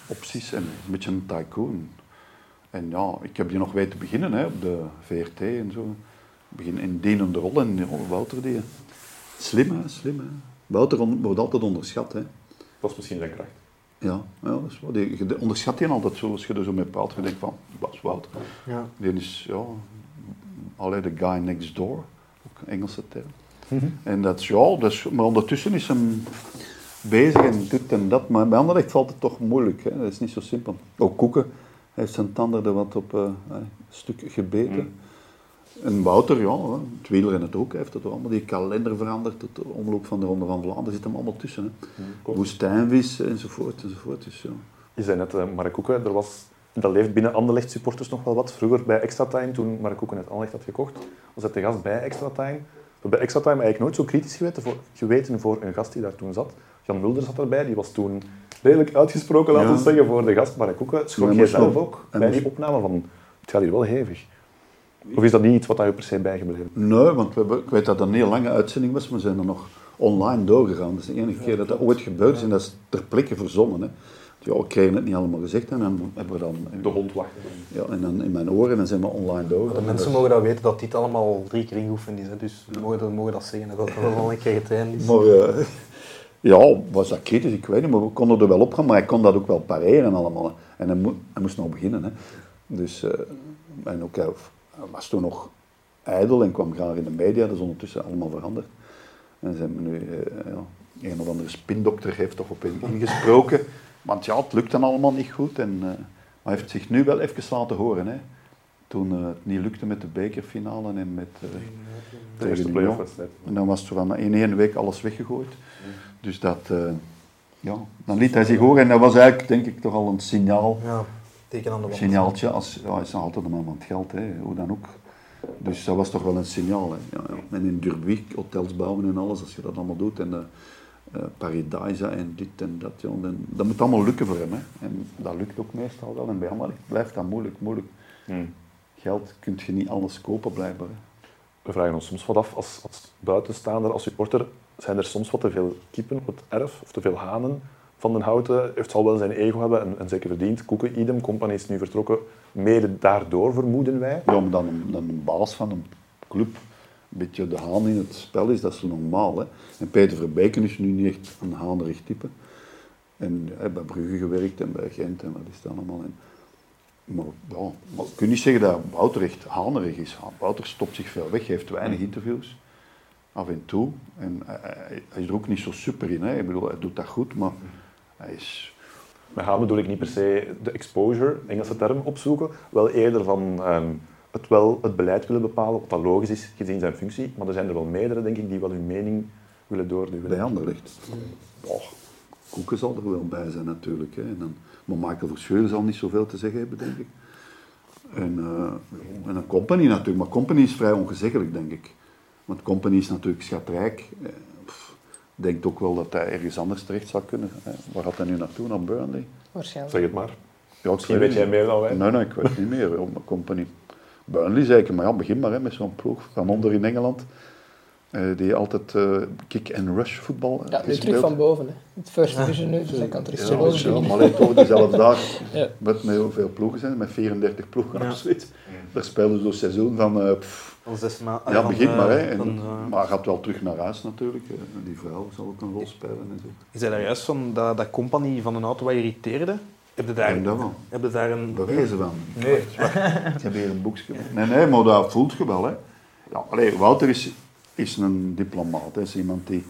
opties en een beetje een tycoon. En ja, ik heb die nog weten beginnen hè, op de VRT en zo. Begin in dienende rol en Wouter die... Slim hè, slim hè. Wouter wordt altijd onderschat hè. Dat is misschien zijn kracht. Ja, ja dat is wel. Die, je onderschat die altijd zo, als je er zo mee praat. Je denkt van, dat is Wouter. Ja. Die is, ja, alleen de guy next door, ook een Engelse term. En dat is, ja, dat is, maar ondertussen is hem bezig en dit en dat. Maar bij Anderlecht valt het toch moeilijk, hè. dat is niet zo simpel. Ook Koeken heeft zijn tanden er wat op eh, een stuk gebeten. En Wouter, ja, het wielrennen het ook, heeft het allemaal. Die kalender veranderd, het omloop van de Ronde van Vlaanderen zit hem allemaal tussen. Hè. Woestijnvis enzovoort, enzovoort. Dus, ja. Je zei net, uh, Mark Koeken, er was, dat leeft binnen Anderlecht supporters nog wel wat. Vroeger bij Extra Time, toen Mark Koeken het Anderlecht had gekocht, was hij te gast bij Extra Time. We hebben bij Extra Time eigenlijk nooit zo kritisch geweten voor, geweten voor een gast die daar toen zat. Jan Mulder zat erbij, die was toen redelijk uitgesproken, laten we Ja. zeggen, voor de gast Mark Koeken. Schrok jij zelf ook bij die opname van, het gaat hier wel hevig? Of is dat niet iets wat daar je per se bijgebleven? Nee, want we hebben, ik weet dat dat een heel lange uitzending was, maar we zijn er nog online doorgegaan. Dat is de enige keer dat dat ooit gebeurd is en dat is ter plekke verzonnen. Hè. Ja, we kregen het niet allemaal gezegd en dan hebben we dan... De hond wachten. Ja, en dan in mijn oren en dan zijn we online door. De mensen mogen dat weten dat dit allemaal drie keer ingeoefend is. Hè. Dus we mogen, we mogen dat zeggen, dat dat wel een keer getraind is. Maar eh, ja, was dat kritisch? Ik weet niet, maar we konden er wel op gaan, maar hij kon dat ook wel pareren allemaal. En hij, mo- hij moest nog beginnen. Hè. Dus, eh, en ook, hij was toen nog ijdel en kwam graag in de media, dat is ondertussen allemaal veranderd. En ze hebben nu, eh, ja, een of andere spindokter heeft toch op hem ingesproken. Want ja, het lukt dan allemaal niet goed. En, eh, maar hij heeft zich nu wel even laten horen. Hè. Toen eh, het niet lukte met de bekerfinale en met uh, De eerste playoff-wedstrijd. En dan was er van in één week alles weggegooid. Dus dat, ja, dan liet hij zich horen. En dat was eigenlijk, denk ik, toch al een signaal. Ja, teken aan de wand. signaaltje. Als, ja, hij is altijd een man van het geld, hè, hoe dan ook. Dus dat was toch wel een signaal. Hè. Ja, ja. En in Durbuik, hotels bouwen en alles, als je dat allemaal doet. En uh, Paradisa en dit en dat. Ja, dan, dat moet allemaal lukken voor hem. Hè. En dat lukt ook meestal wel. En bij Anderlecht blijft dat moeilijk, moeilijk. Hmm. Geld kun je niet alles kopen, blijkbaar. Hè. We vragen ons soms wat af, als, als buitenstaander, als supporter, zijn er soms wat te veel kippen op het erf, of te veel hanen van den Houten? Heeft zal wel zijn ego hebben, en, en zeker verdiend. Koeken, idem, compagnie is nu vertrokken, mede daardoor, vermoeden wij. Ja, maar dan een, dan een baas van een club een beetje de haan in het spel is, dat is normaal. Hè. En Peter Verbeken is nu niet echt een haanerig type. En hij heeft bij Brugge gewerkt en bij Gent en wat is dat allemaal. En, maar ja, maar je kunt niet zeggen dat Wouter echt hanerig is. Wouter stopt zich veel weg, heeft weinig interviews. Af en toe. En hij, hij- hij is er ook niet zo super in. Hè. Ik bedoel, hij doet dat goed, maar hij is... Met haan bedoel ik niet per se de exposure, Engelse term, opzoeken. Wel eerder van ehm, het, wel, het beleid willen bepalen, wat dat logisch is gezien zijn functie. Maar er zijn er wel meerdere, denk ik, die wel hun mening willen doorduwen. bij Anderlecht. Ja, Koeken zal er wel bij zijn natuurlijk. Hè. En dan, maar Michael Verscheuren zal niet zoveel te zeggen hebben, denk ik. En, eh, en een company natuurlijk. Maar company is vrij ongezeggelijk, denk ik. Want company is natuurlijk schatrijk. Eh, denkt ook wel dat hij ergens anders terecht zou kunnen. Hè. Waar gaat hij nu naartoe? Naar Burnley? Waarschijnlijk. Zeg het maar. Ja, ik Misschien weet jij meer dan wij. Nee, nee, ik weet niet meer. Ja, maar company. Burnley zeker, maar ja, begin maar hè, met zo'n ploeg van onder in Engeland. eh, die altijd eh, kick-and-rush voetbal eh, Ja, nu terug gespeeld. van boven. Hè. Het first division nu, dus hij kan terug Ja, ja, beginnen. maar alleen toch dezelfde dag. Ja. Met, met hoeveel ploegen zijn? Met 34 ploegen Ja. of zoiets. Daar spelen ze zo'n seizoen van... eh, pff, Al zes ma- ja, van, begin eh, maar. Hè. En, van, eh, maar hij gaat wel terug naar huis natuurlijk. hè. Die vrouw zal ook een rol spelen en zo. Je zei daar juist van dat, dat compagnie van een auto wat irriteerde. Heb je Ik daar, denk dat wel. heb je daar een... Bewijzen van. Nee. Ik heb hier een boekje. Nee, nee, maar dat voelt je wel. Hè. Ja, allee, Wouter is, is een diplomaat. Hè. Is iemand die...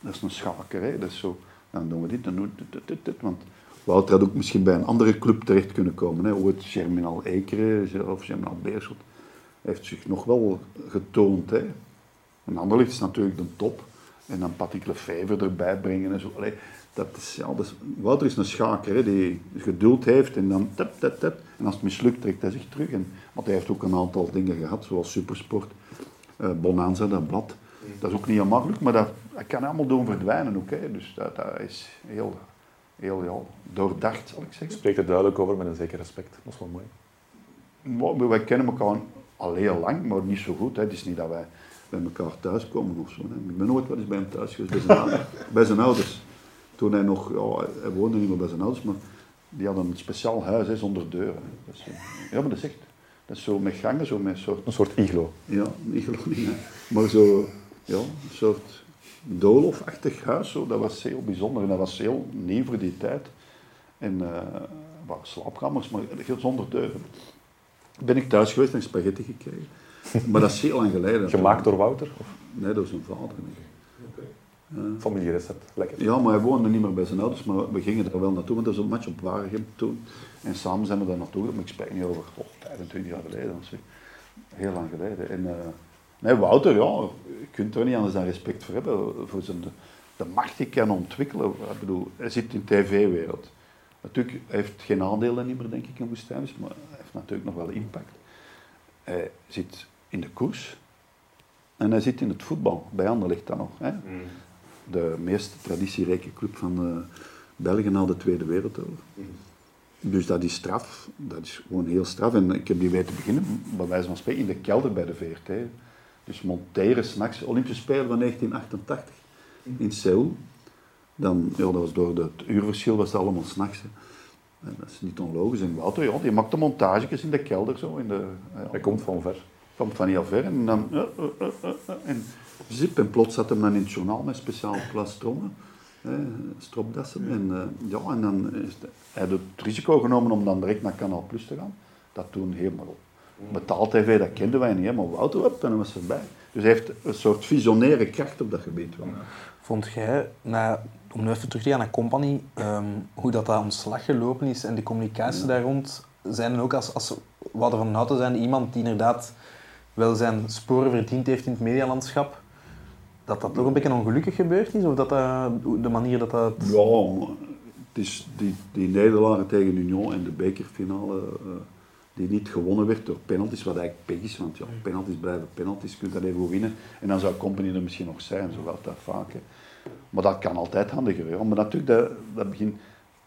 Dat is een schaker. Hè. Dat is zo... Dan doen we dit, dan doen we dit, dit, dit, dit. Want Wouter had ook misschien bij een andere club terecht kunnen komen. Hè. Ooit Germinal Ekeren of Germinal Beerschot. Heeft zich nog wel getoond. Hè. En Anderlecht is natuurlijk de top. En dan Patrick Lefevre erbij brengen en zo. Allee, dat is, ja, dat is, Wouter is een schaker hè, die geduld heeft en dan tap, tap, tap. En als het mislukt, trekt hij zich terug. En, want hij heeft ook een aantal dingen gehad, zoals Supersport, eh, Bonanza, dat blad. Dat is ook niet heel makkelijk, maar dat, dat kan allemaal doen verdwijnen ook. Hè. Dus dat, dat is heel, heel ja, doordacht, zal ik zeggen. Spreekt er duidelijk over met een zeker respect. Dat is wel mooi. Maar wij kennen elkaar al heel lang, maar niet zo goed. Hè. Het is niet dat wij bij elkaar thuiskomen of zo. Hè. Ik ben nooit wel eens bij hem thuis geweest, bij zijn, ouders- bij zijn ouders. Toen hij nog, ja, hij woonde niet meer bij zijn ouders, maar die hadden een speciaal huis hè, zonder deuren. hè. Dat is, eh, ja, maar dat is echt, dat is zo met gangen, zo met een soort, Een soort iglo. ja, niet, hè. maar zo, ja, een soort doolhofachtig huis. Zo. Dat was heel bijzonder en dat was heel nieuw voor die tijd. En eh waren slaapkamers, maar zonder deuren. Ben ik thuis geweest en spaghetti gekregen. Maar dat is heel lang geleden. Gemaakt door Wouter? Of Nee, dat is een vader. denk ik. familierecept? Lekker. Ja, maar hij woonde niet meer bij zijn ouders, maar we gingen er wel naartoe, want dat was een match op Waregem toen. En samen zijn we daar naartoe gegaan, maar ik spreek niet over oh, 25 jaar geleden of zo. Heel lang geleden. En, eh, nee, Wouter, ja, je kunt er niet anders dan respect voor hebben, voor zijn, de, de macht die kan ontwikkelen. Ik bedoel, hij zit in de tv-wereld. Natuurlijk, hij heeft geen aandelen niet meer, denk ik, in Woestijns, maar heeft natuurlijk nog wel impact. Hij zit in de koers en hij zit in het voetbal, bij Anderlecht dan nog. Hè? de meest traditierijke club van eh, België na de Tweede Wereldoorlog. Dus dat is straf, dat is gewoon heel straf. En ik heb die weten beginnen, bij wijze van spreken, in de kelder bij de VRT. Dus monteren s'nachts, Olympische Spelen van 1988 in Seoul. Dan, ja, dat was door het uurverschil was het allemaal s'nachts. En dat is niet onlogisch. En Wouter, ja, die maakte montages in de kelder zo. In de, ja, Hij komt van ver. kwam van heel ver en dan... eh, eh, eh, en zip, en plots zat hem dan in het journaal met speciaal plastrongen, eh, stropdassen. En, ja, en dan is de- hij het risico genomen om dan direct naar Kanaal Plus te gaan. dat toen helemaal betaald tv, dat kenden wij niet, hè, maar Wouter op, en was erbij. Dus hij heeft een soort visionaire kracht op dat gebied wel. Vond jij, nou, om nu even terug te gaan naar Company, ehm, hoe dat, dat ontslag gelopen is en de communicatie daar rond, zijn er ook als, als we hadden van houten zijn iemand die inderdaad wel zijn sporen verdiend heeft in het medialandschap, dat dat toch een beetje ongelukkig gebeurd is? Of dat dat, de manier dat dat... Ja, het is die, die tegen Union en de bekerfinale, eh, die niet gewonnen werd door penalties, wat eigenlijk pech is, want ja, penalties blijven penalties, je kunt dat even winnen. En dan zou Company er misschien nog zijn, zo gaat dat vaak. hè. Maar dat kan altijd handiger. hè. Maar natuurlijk, dat, dat begin,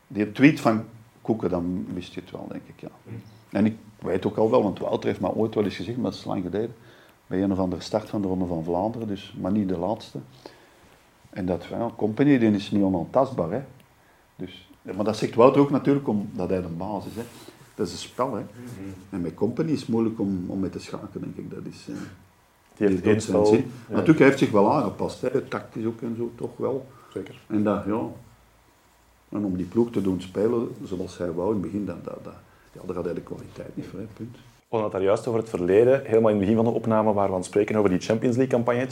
die tweet van Koeken, dan wist je het wel, denk ik. Ja. En ik weet ook al wel, want Wouter heeft me ooit wel eens gezegd, maar dat is lang geleden, bij een of andere start van de Ronde van Vlaanderen, dus, maar niet de laatste. En dat ja, Company die is niet onaantastbaar. Hè. Dus, maar dat zegt Wouter ook natuurlijk omdat hij de baas is. Hè. Dat is een spel. Hè. En met Company is het moeilijk om, om mee te schaken, denk ik. Dat is, eh, Die heeft zin. ja, Natuurlijk, hij heeft zich wel aangepast. Hè. Tactisch ook en zo, toch wel. Zeker. En dat, ja. En om die ploeg te doen spelen zoals hij wou in het begin, dat, dat, dat, ja, daar had hij de kwaliteit niet voor, hè, punt. We hadden het daar juist over het verleden. Helemaal in het begin van de opname waar we aan het spreken over die Champions League-campagne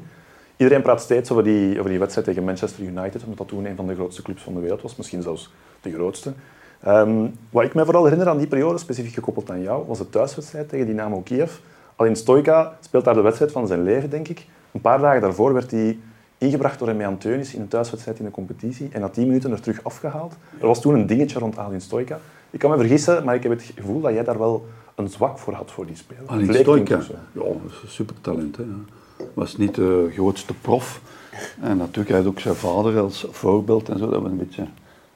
2000-2001. Iedereen praat steeds over die, over die wedstrijd tegen Manchester United, omdat dat toen een van de grootste clubs van de wereld was, misschien zelfs de grootste. Ehm, wat ik me vooral herinner aan die periode, specifiek gekoppeld aan jou, was de thuiswedstrijd tegen Dynamo Kiev. Alleen Stoika speelt daar de wedstrijd van zijn leven, denk ik. Een paar dagen daarvoor werd hij ingebracht door Remy Anteunis in een thuiswedstrijd in de competitie en na 10 minuten er terug afgehaald. Er was toen een dingetje rond Alin Stoika. Ik kan me vergissen, maar ik heb het gevoel dat jij daar wel een zwak voor had voor die speler. Stoika, of zo. ja, supertalent. Hè. Was niet de grootste prof. En natuurlijk, hij had ook zijn vader als voorbeeld en zo. Dat was een beetje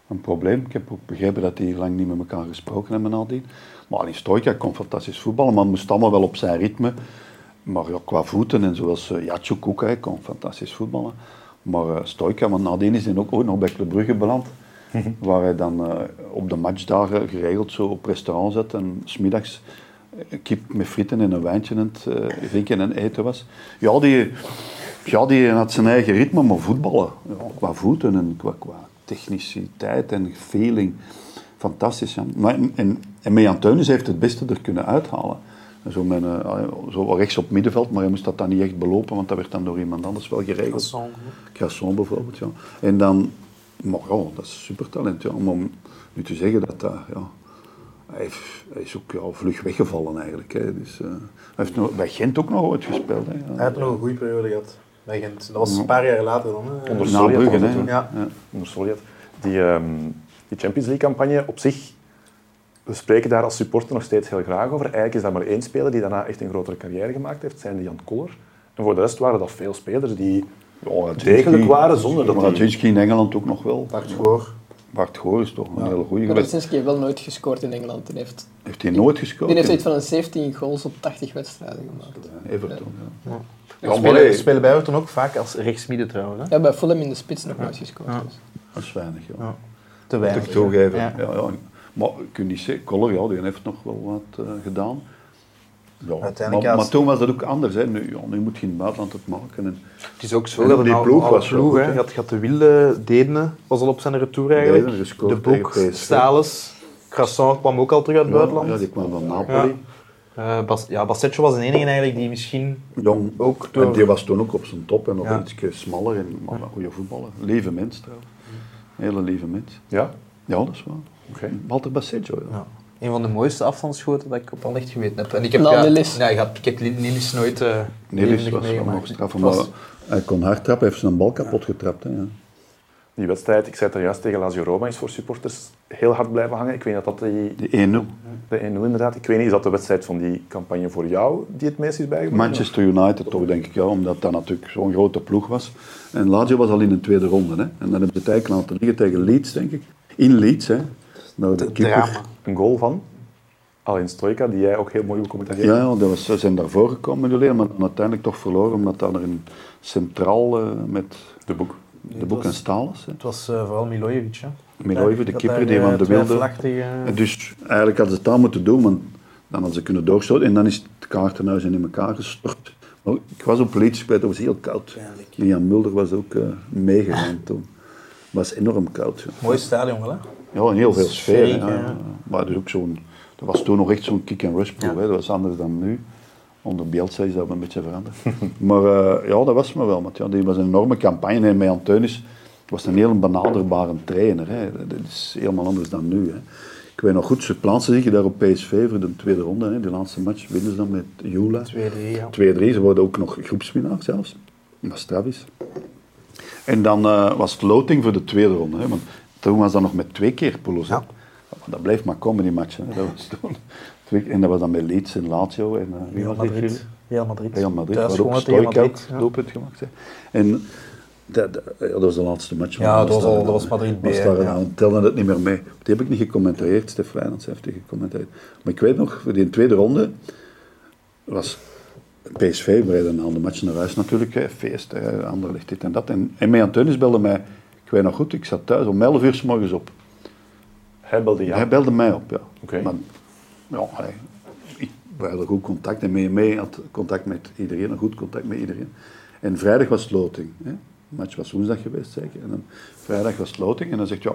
een probleem. Ik heb ook begrepen dat die lang niet met elkaar gesproken hebben nadien. Maar alleen Stoika kon fantastisch voetballen, maar moest allemaal wel op zijn ritme. Maar ja, qua voeten en zoals uh, Jacek ook, hij kon fantastisch voetballen. Maar eh Stoika, want nadien is hij ook ooit nog bij Club Brugge beland. Waar hij dan eh, op de matchdagen geregeld zo op restaurant zat en smiddags een kip met frieten en een wijntje aan het eh, drinken en eten was. Ja, die, ja, die had zijn eigen ritme, maar voetballen. Ja, qua voeten en qua, qua techniciteit en feeling. Fantastisch. Ja. Maar, en, en met Jan Teunis heeft het beste er kunnen uithalen. En Zo, met, eh, zo rechts op middenveld, maar hij moest dat dan niet echt belopen, want dat werd dan door iemand anders wel geregeld. Crasson bijvoorbeeld, ja. En dan, maar dat is supertalent, ja. Maar om nu te zeggen dat dat, ja, hij, heeft, hij is ook ja, vlug weggevallen eigenlijk. Hè. Dus, eh, hij heeft nog, bij Gent ook nog ooit gespeeld. Hè. Hij had nog een goede periode gehad bij Gent. Dat was een paar jaar later dan. hè. Onder. Ja. Ja. onder Solliet. Die, ehm, die Champions League-campagne op zich, we spreken daar als supporter nog steeds heel graag over. Eigenlijk is dat maar één speler die daarna echt een grotere carrière gemaakt heeft, zijn Jan Koller. En voor de rest waren dat veel spelers die Ja, degelijk waren zonder dat Maar die... In Engeland ook nog wel. Bart Goor. Bart Goor is toch een hele goede geweest. Radzinski heeft wel nooit gescoord in Engeland. Heeft, Heeft hij nooit gescoord? die heeft iets van een 17 goals op 80 wedstrijden gemaakt. Everton, ja. Ja. Spelen, spelen bij Everton ook vaak als rechtsmidden trouwens. Hè? Ja, bij Fulham in de spits nog nooit gescoord. Ja. dus. dat is weinig, ja. Te Moet ik weinig. toegeven. Ja. Ja. Ja, Maar je kunt niet zeggen, Koller, ja, die heeft nog wel wat eh, gedaan. Ja. Uiteindelijk maar, als- maar toen was dat ook anders. Hè. Nu, ja, nu moet je in het buitenland het maken. En, Het is ook zo En dat die ploeg oude was ploeg, goed, hè. hè. Je had, je had de wilde Dedene, was al op zijn retour eigenlijk. De Boek. Stales, Crasson kwam ook al terug uit het buitenland. ja, die kwam van Napoli. Eh, Bas, ja, Bassetto was de enige eigenlijk die misschien Jong. ook door... En die was toen ook op zijn top en nog Ja. iets smaller. En, maar een goede voetballer. Lieve mens trouwens. Hele lieve mens. Ja? Ja, dat is waar. Oké. Walter Basseggio, ja. Ja. Een van de mooiste afstandsschoten dat ik op Anderlecht geweten heb. En ik heb, ja, Nilis. Ja, ik, had, ik heb Nilis nooit uh, was wel nog maar hij kon hard trappen. Hij heeft zijn bal kapot getrapt. Hè, ja. Die wedstrijd, ik zei het er juist tegen Lazio Roma, is voor supporters heel hard blijven hangen. Ik weet niet dat dat die, Die 1-0. de 1-0 inderdaad. Ik weet niet, is dat de wedstrijd van die campagne voor jou die het meest is bijgebleven? Manchester United toch, denk ik, ja, omdat dat natuurlijk zo'n grote ploeg was. En Lazio was al in de tweede ronde. Hè. En dan hebben ze het eigenlijk laten liggen tegen Leeds, denk ik. In Leeds, hè. Nou, de keeper-. Een goal van Alain Strojka, die jij ook heel mooi becommentarieert. Ja, ja dat was, ze zijn daarvoor gekomen, jullie, maar uiteindelijk toch verloren, omdat dan er een centraal eh, met De boek. de boek en Stalens. Hè. Het was eh, vooral Milojevic. Hè. Milojevic, de keeper daar, die eh, van de wilde. dus eigenlijk hadden ze het daar moeten doen, want dan hadden ze kunnen doorstoten. En dan is het kaartenhuis in elkaar gestort. Maar ik was op Leeds het was heel koud. Jan Mulder was ook eh, meegegaan toen. Het was enorm koud. Ja. Mooi stadion wel, hè? Ja, en heel veel sfeer. Ja. ja. Maar is ook zo'n Dat was toen nog echt zo'n kick-and-rush ploeg. hè. Dat was anders dan nu. Onder Bielsa is dat een beetje veranderd. maar eh, ja, dat was me wel. Want ja, die was een enorme campagne. En met Anteunis was een heel benaderbare trainer. Hè. Dat is helemaal anders dan nu. Hè. Ik weet nog goed, ze plaatsen zich daar op PSV voor de tweede ronde. Hè. De laatste match winnen ze dan met Jula. 2-3, ja. 2-3. Ze worden ook nog groepswinnaar zelfs. Dat straf is. En dan eh, was het loting voor de tweede ronde. Hè, want toen was dat nog met twee keer Poulos. Ja. Dat bleef maar komen, die match. Hè. Dat was toen en dat was dan bij Leeds en Lazio. En, Real die Madrid. Real Madrid. Real Madrid, Thuis waar ook doelpunt gemaakt. Hè. En dat, dat, ja, dat was de laatste match. Ja, dat was al- dat was Madrid B, ja. dan telde het niet meer mee. Die heb ik niet gecommenteerd. Stef Wijnands heeft die gecommenteerd. Maar ik weet nog, voor die tweede ronde was PSV, we reden aan de match naar huis natuurlijk, hè, feest, hè, Anderlecht, dit en dat. En, en mij Antonis belde mij, ik weet nog goed, ik zat thuis om 11 uur s morgens op. Hij belde jou. Hij belde mij op, ja. Oké. Maar, ja, hij, ik, we hadden goed contact en mee, mee had contact met iedereen, een goed contact met iedereen. En vrijdag was het loting. Hè. De match was woensdag geweest, zeker. En dan, vrijdag was loting en dan zegt ja,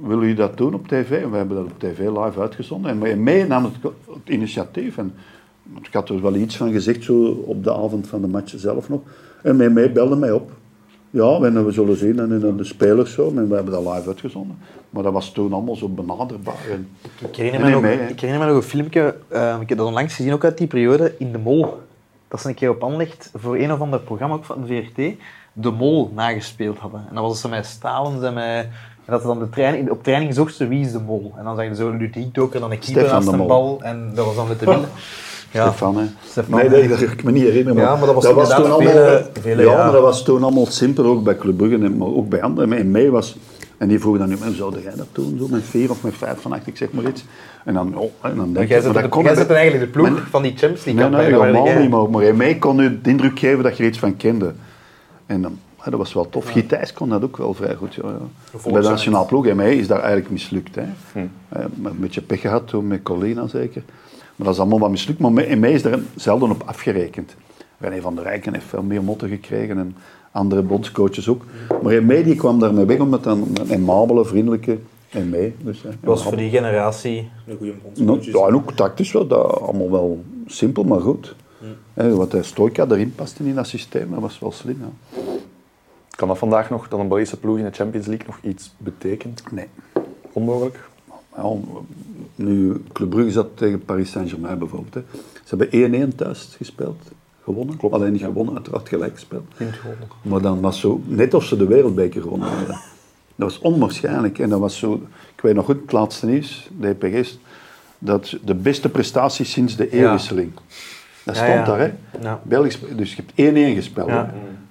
willen jullie dat doen op tv? En we hebben dat op tv live uitgezonden. En mee- nam het, het initiatief. En ik had er wel iets van gezegd, zo op de avond van de match zelf nog. En mee, mee belde mij op. Ja, en we zullen zien, en dan de spelers zo, en we hebben dat live uitgezonden. Maar dat was toen allemaal zo benaderbaar. En, Ik herinner, me nog, ik herinner me nog een filmpje, eh, ik heb dat onlangs gezien ook uit die periode, in De Mol. Dat ze een keer op Anlecht voor een of ander programma ook van de VRT De Mol nagespeeld hadden. En dan was ze met Stalens en met... En dat ze dan de training, op training zochten ze wie is de mol. En dan zag je zo Ludiek Doker dan een keeper Stefan naast de bal. En dat was dan met de winnen. Ja. Stefan, hè. Stefan, nee, nee, dat kan ik me niet herinneren. Ja, maar dat was toen allemaal... vele- vele ja, maar dat was toen allemaal simpel, ook bij Club Brugge, en- maar ook bij anderen. In mei was... En die vroegen dan nu, "Maar zou jij dat doen, zo met vier of met vijf van acht, ik zeg maar iets. En dan, oh, en dan denk Jij maar de, dat jij ik bij- eigenlijk de ploeg Maar- van die Champions League Nee, nee, helemaal niet, maar, maar mij kon u de indruk geven dat je er iets van kende. En dan, dat was wel tof. Gitijs kon dat ook wel vrij goed. Ja, ja. Bij de nationale ploeg, in mij is daar eigenlijk mislukt. Hè. Met een beetje pech gehad toen met Colina zeker. Maar dat is allemaal wat mislukt. Maar in mij is daar zelden op afgerekend. René van der Rijken heeft veel meer motten gekregen en andere bondscoaches ook. Maar in mij die kwam daarmee weg omdat dan een amabele, vriendelijke en mee. Dus, hè, was voor die generatie... Een goede nou, bondscoach. ja, en ook tactisch wel, dat allemaal wel simpel, maar goed. Wat hij Stoica erin paste in dat systeem, dat was wel slim. Ja. Kan dat vandaag nog, dat een Belgische ploeg in de Champions League nog iets betekent? Nee. Onmogelijk? Ja, nu, Club Brugge zat tegen Paris Saint-Germain bijvoorbeeld. Hè. Ze hebben 1-1 thuis gespeeld, gewonnen. Klopt, Alleen niet ja. gewonnen, uiteraard gelijk gespeeld. Maar dan was zo, net of ze de wereldbeker gewonnen hadden. Dat was onwaarschijnlijk. En dat was zo, ik weet nog goed, het laatste nieuws, de EPG's, dat de beste prestatie sinds de eeuwwisseling. Dat Ja, stond daar, hè. Belgisch, dus je hebt 1-1 gespeeld hè,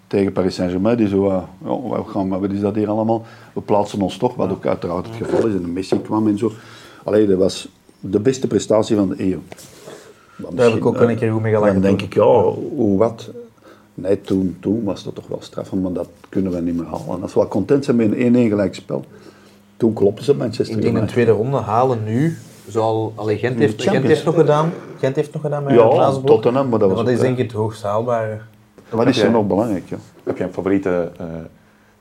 tegen Paris Saint-Germain. Die zo, uh, ja, wat, gaan, we- wat is dat hier allemaal? We plaatsen ons toch, wat ook uiteraard het geval is. En Messi kwam en zo. Allee, dat was de beste prestatie van de eeuw. Daar heb ik ook een keer goed mee gelachen Dan denk toen. ik, ja, hoe wat? Nee, toen, toen was dat toch wel straffen, maar dat kunnen we niet meer halen. En als we wel content zijn met een 1-1 gelijk spel, toen klopten ze Manchester Ik denk een United. tweede ronde halen nu. Zal, allee, Gent, heeft, Gent heeft nog gedaan. Gent heeft nog gedaan met Ja. Tottenham, maar dat was dat is denk ik het hoogst haalbare. Wat is er nog belangrijk? Ja? Heb jij een favoriete eh,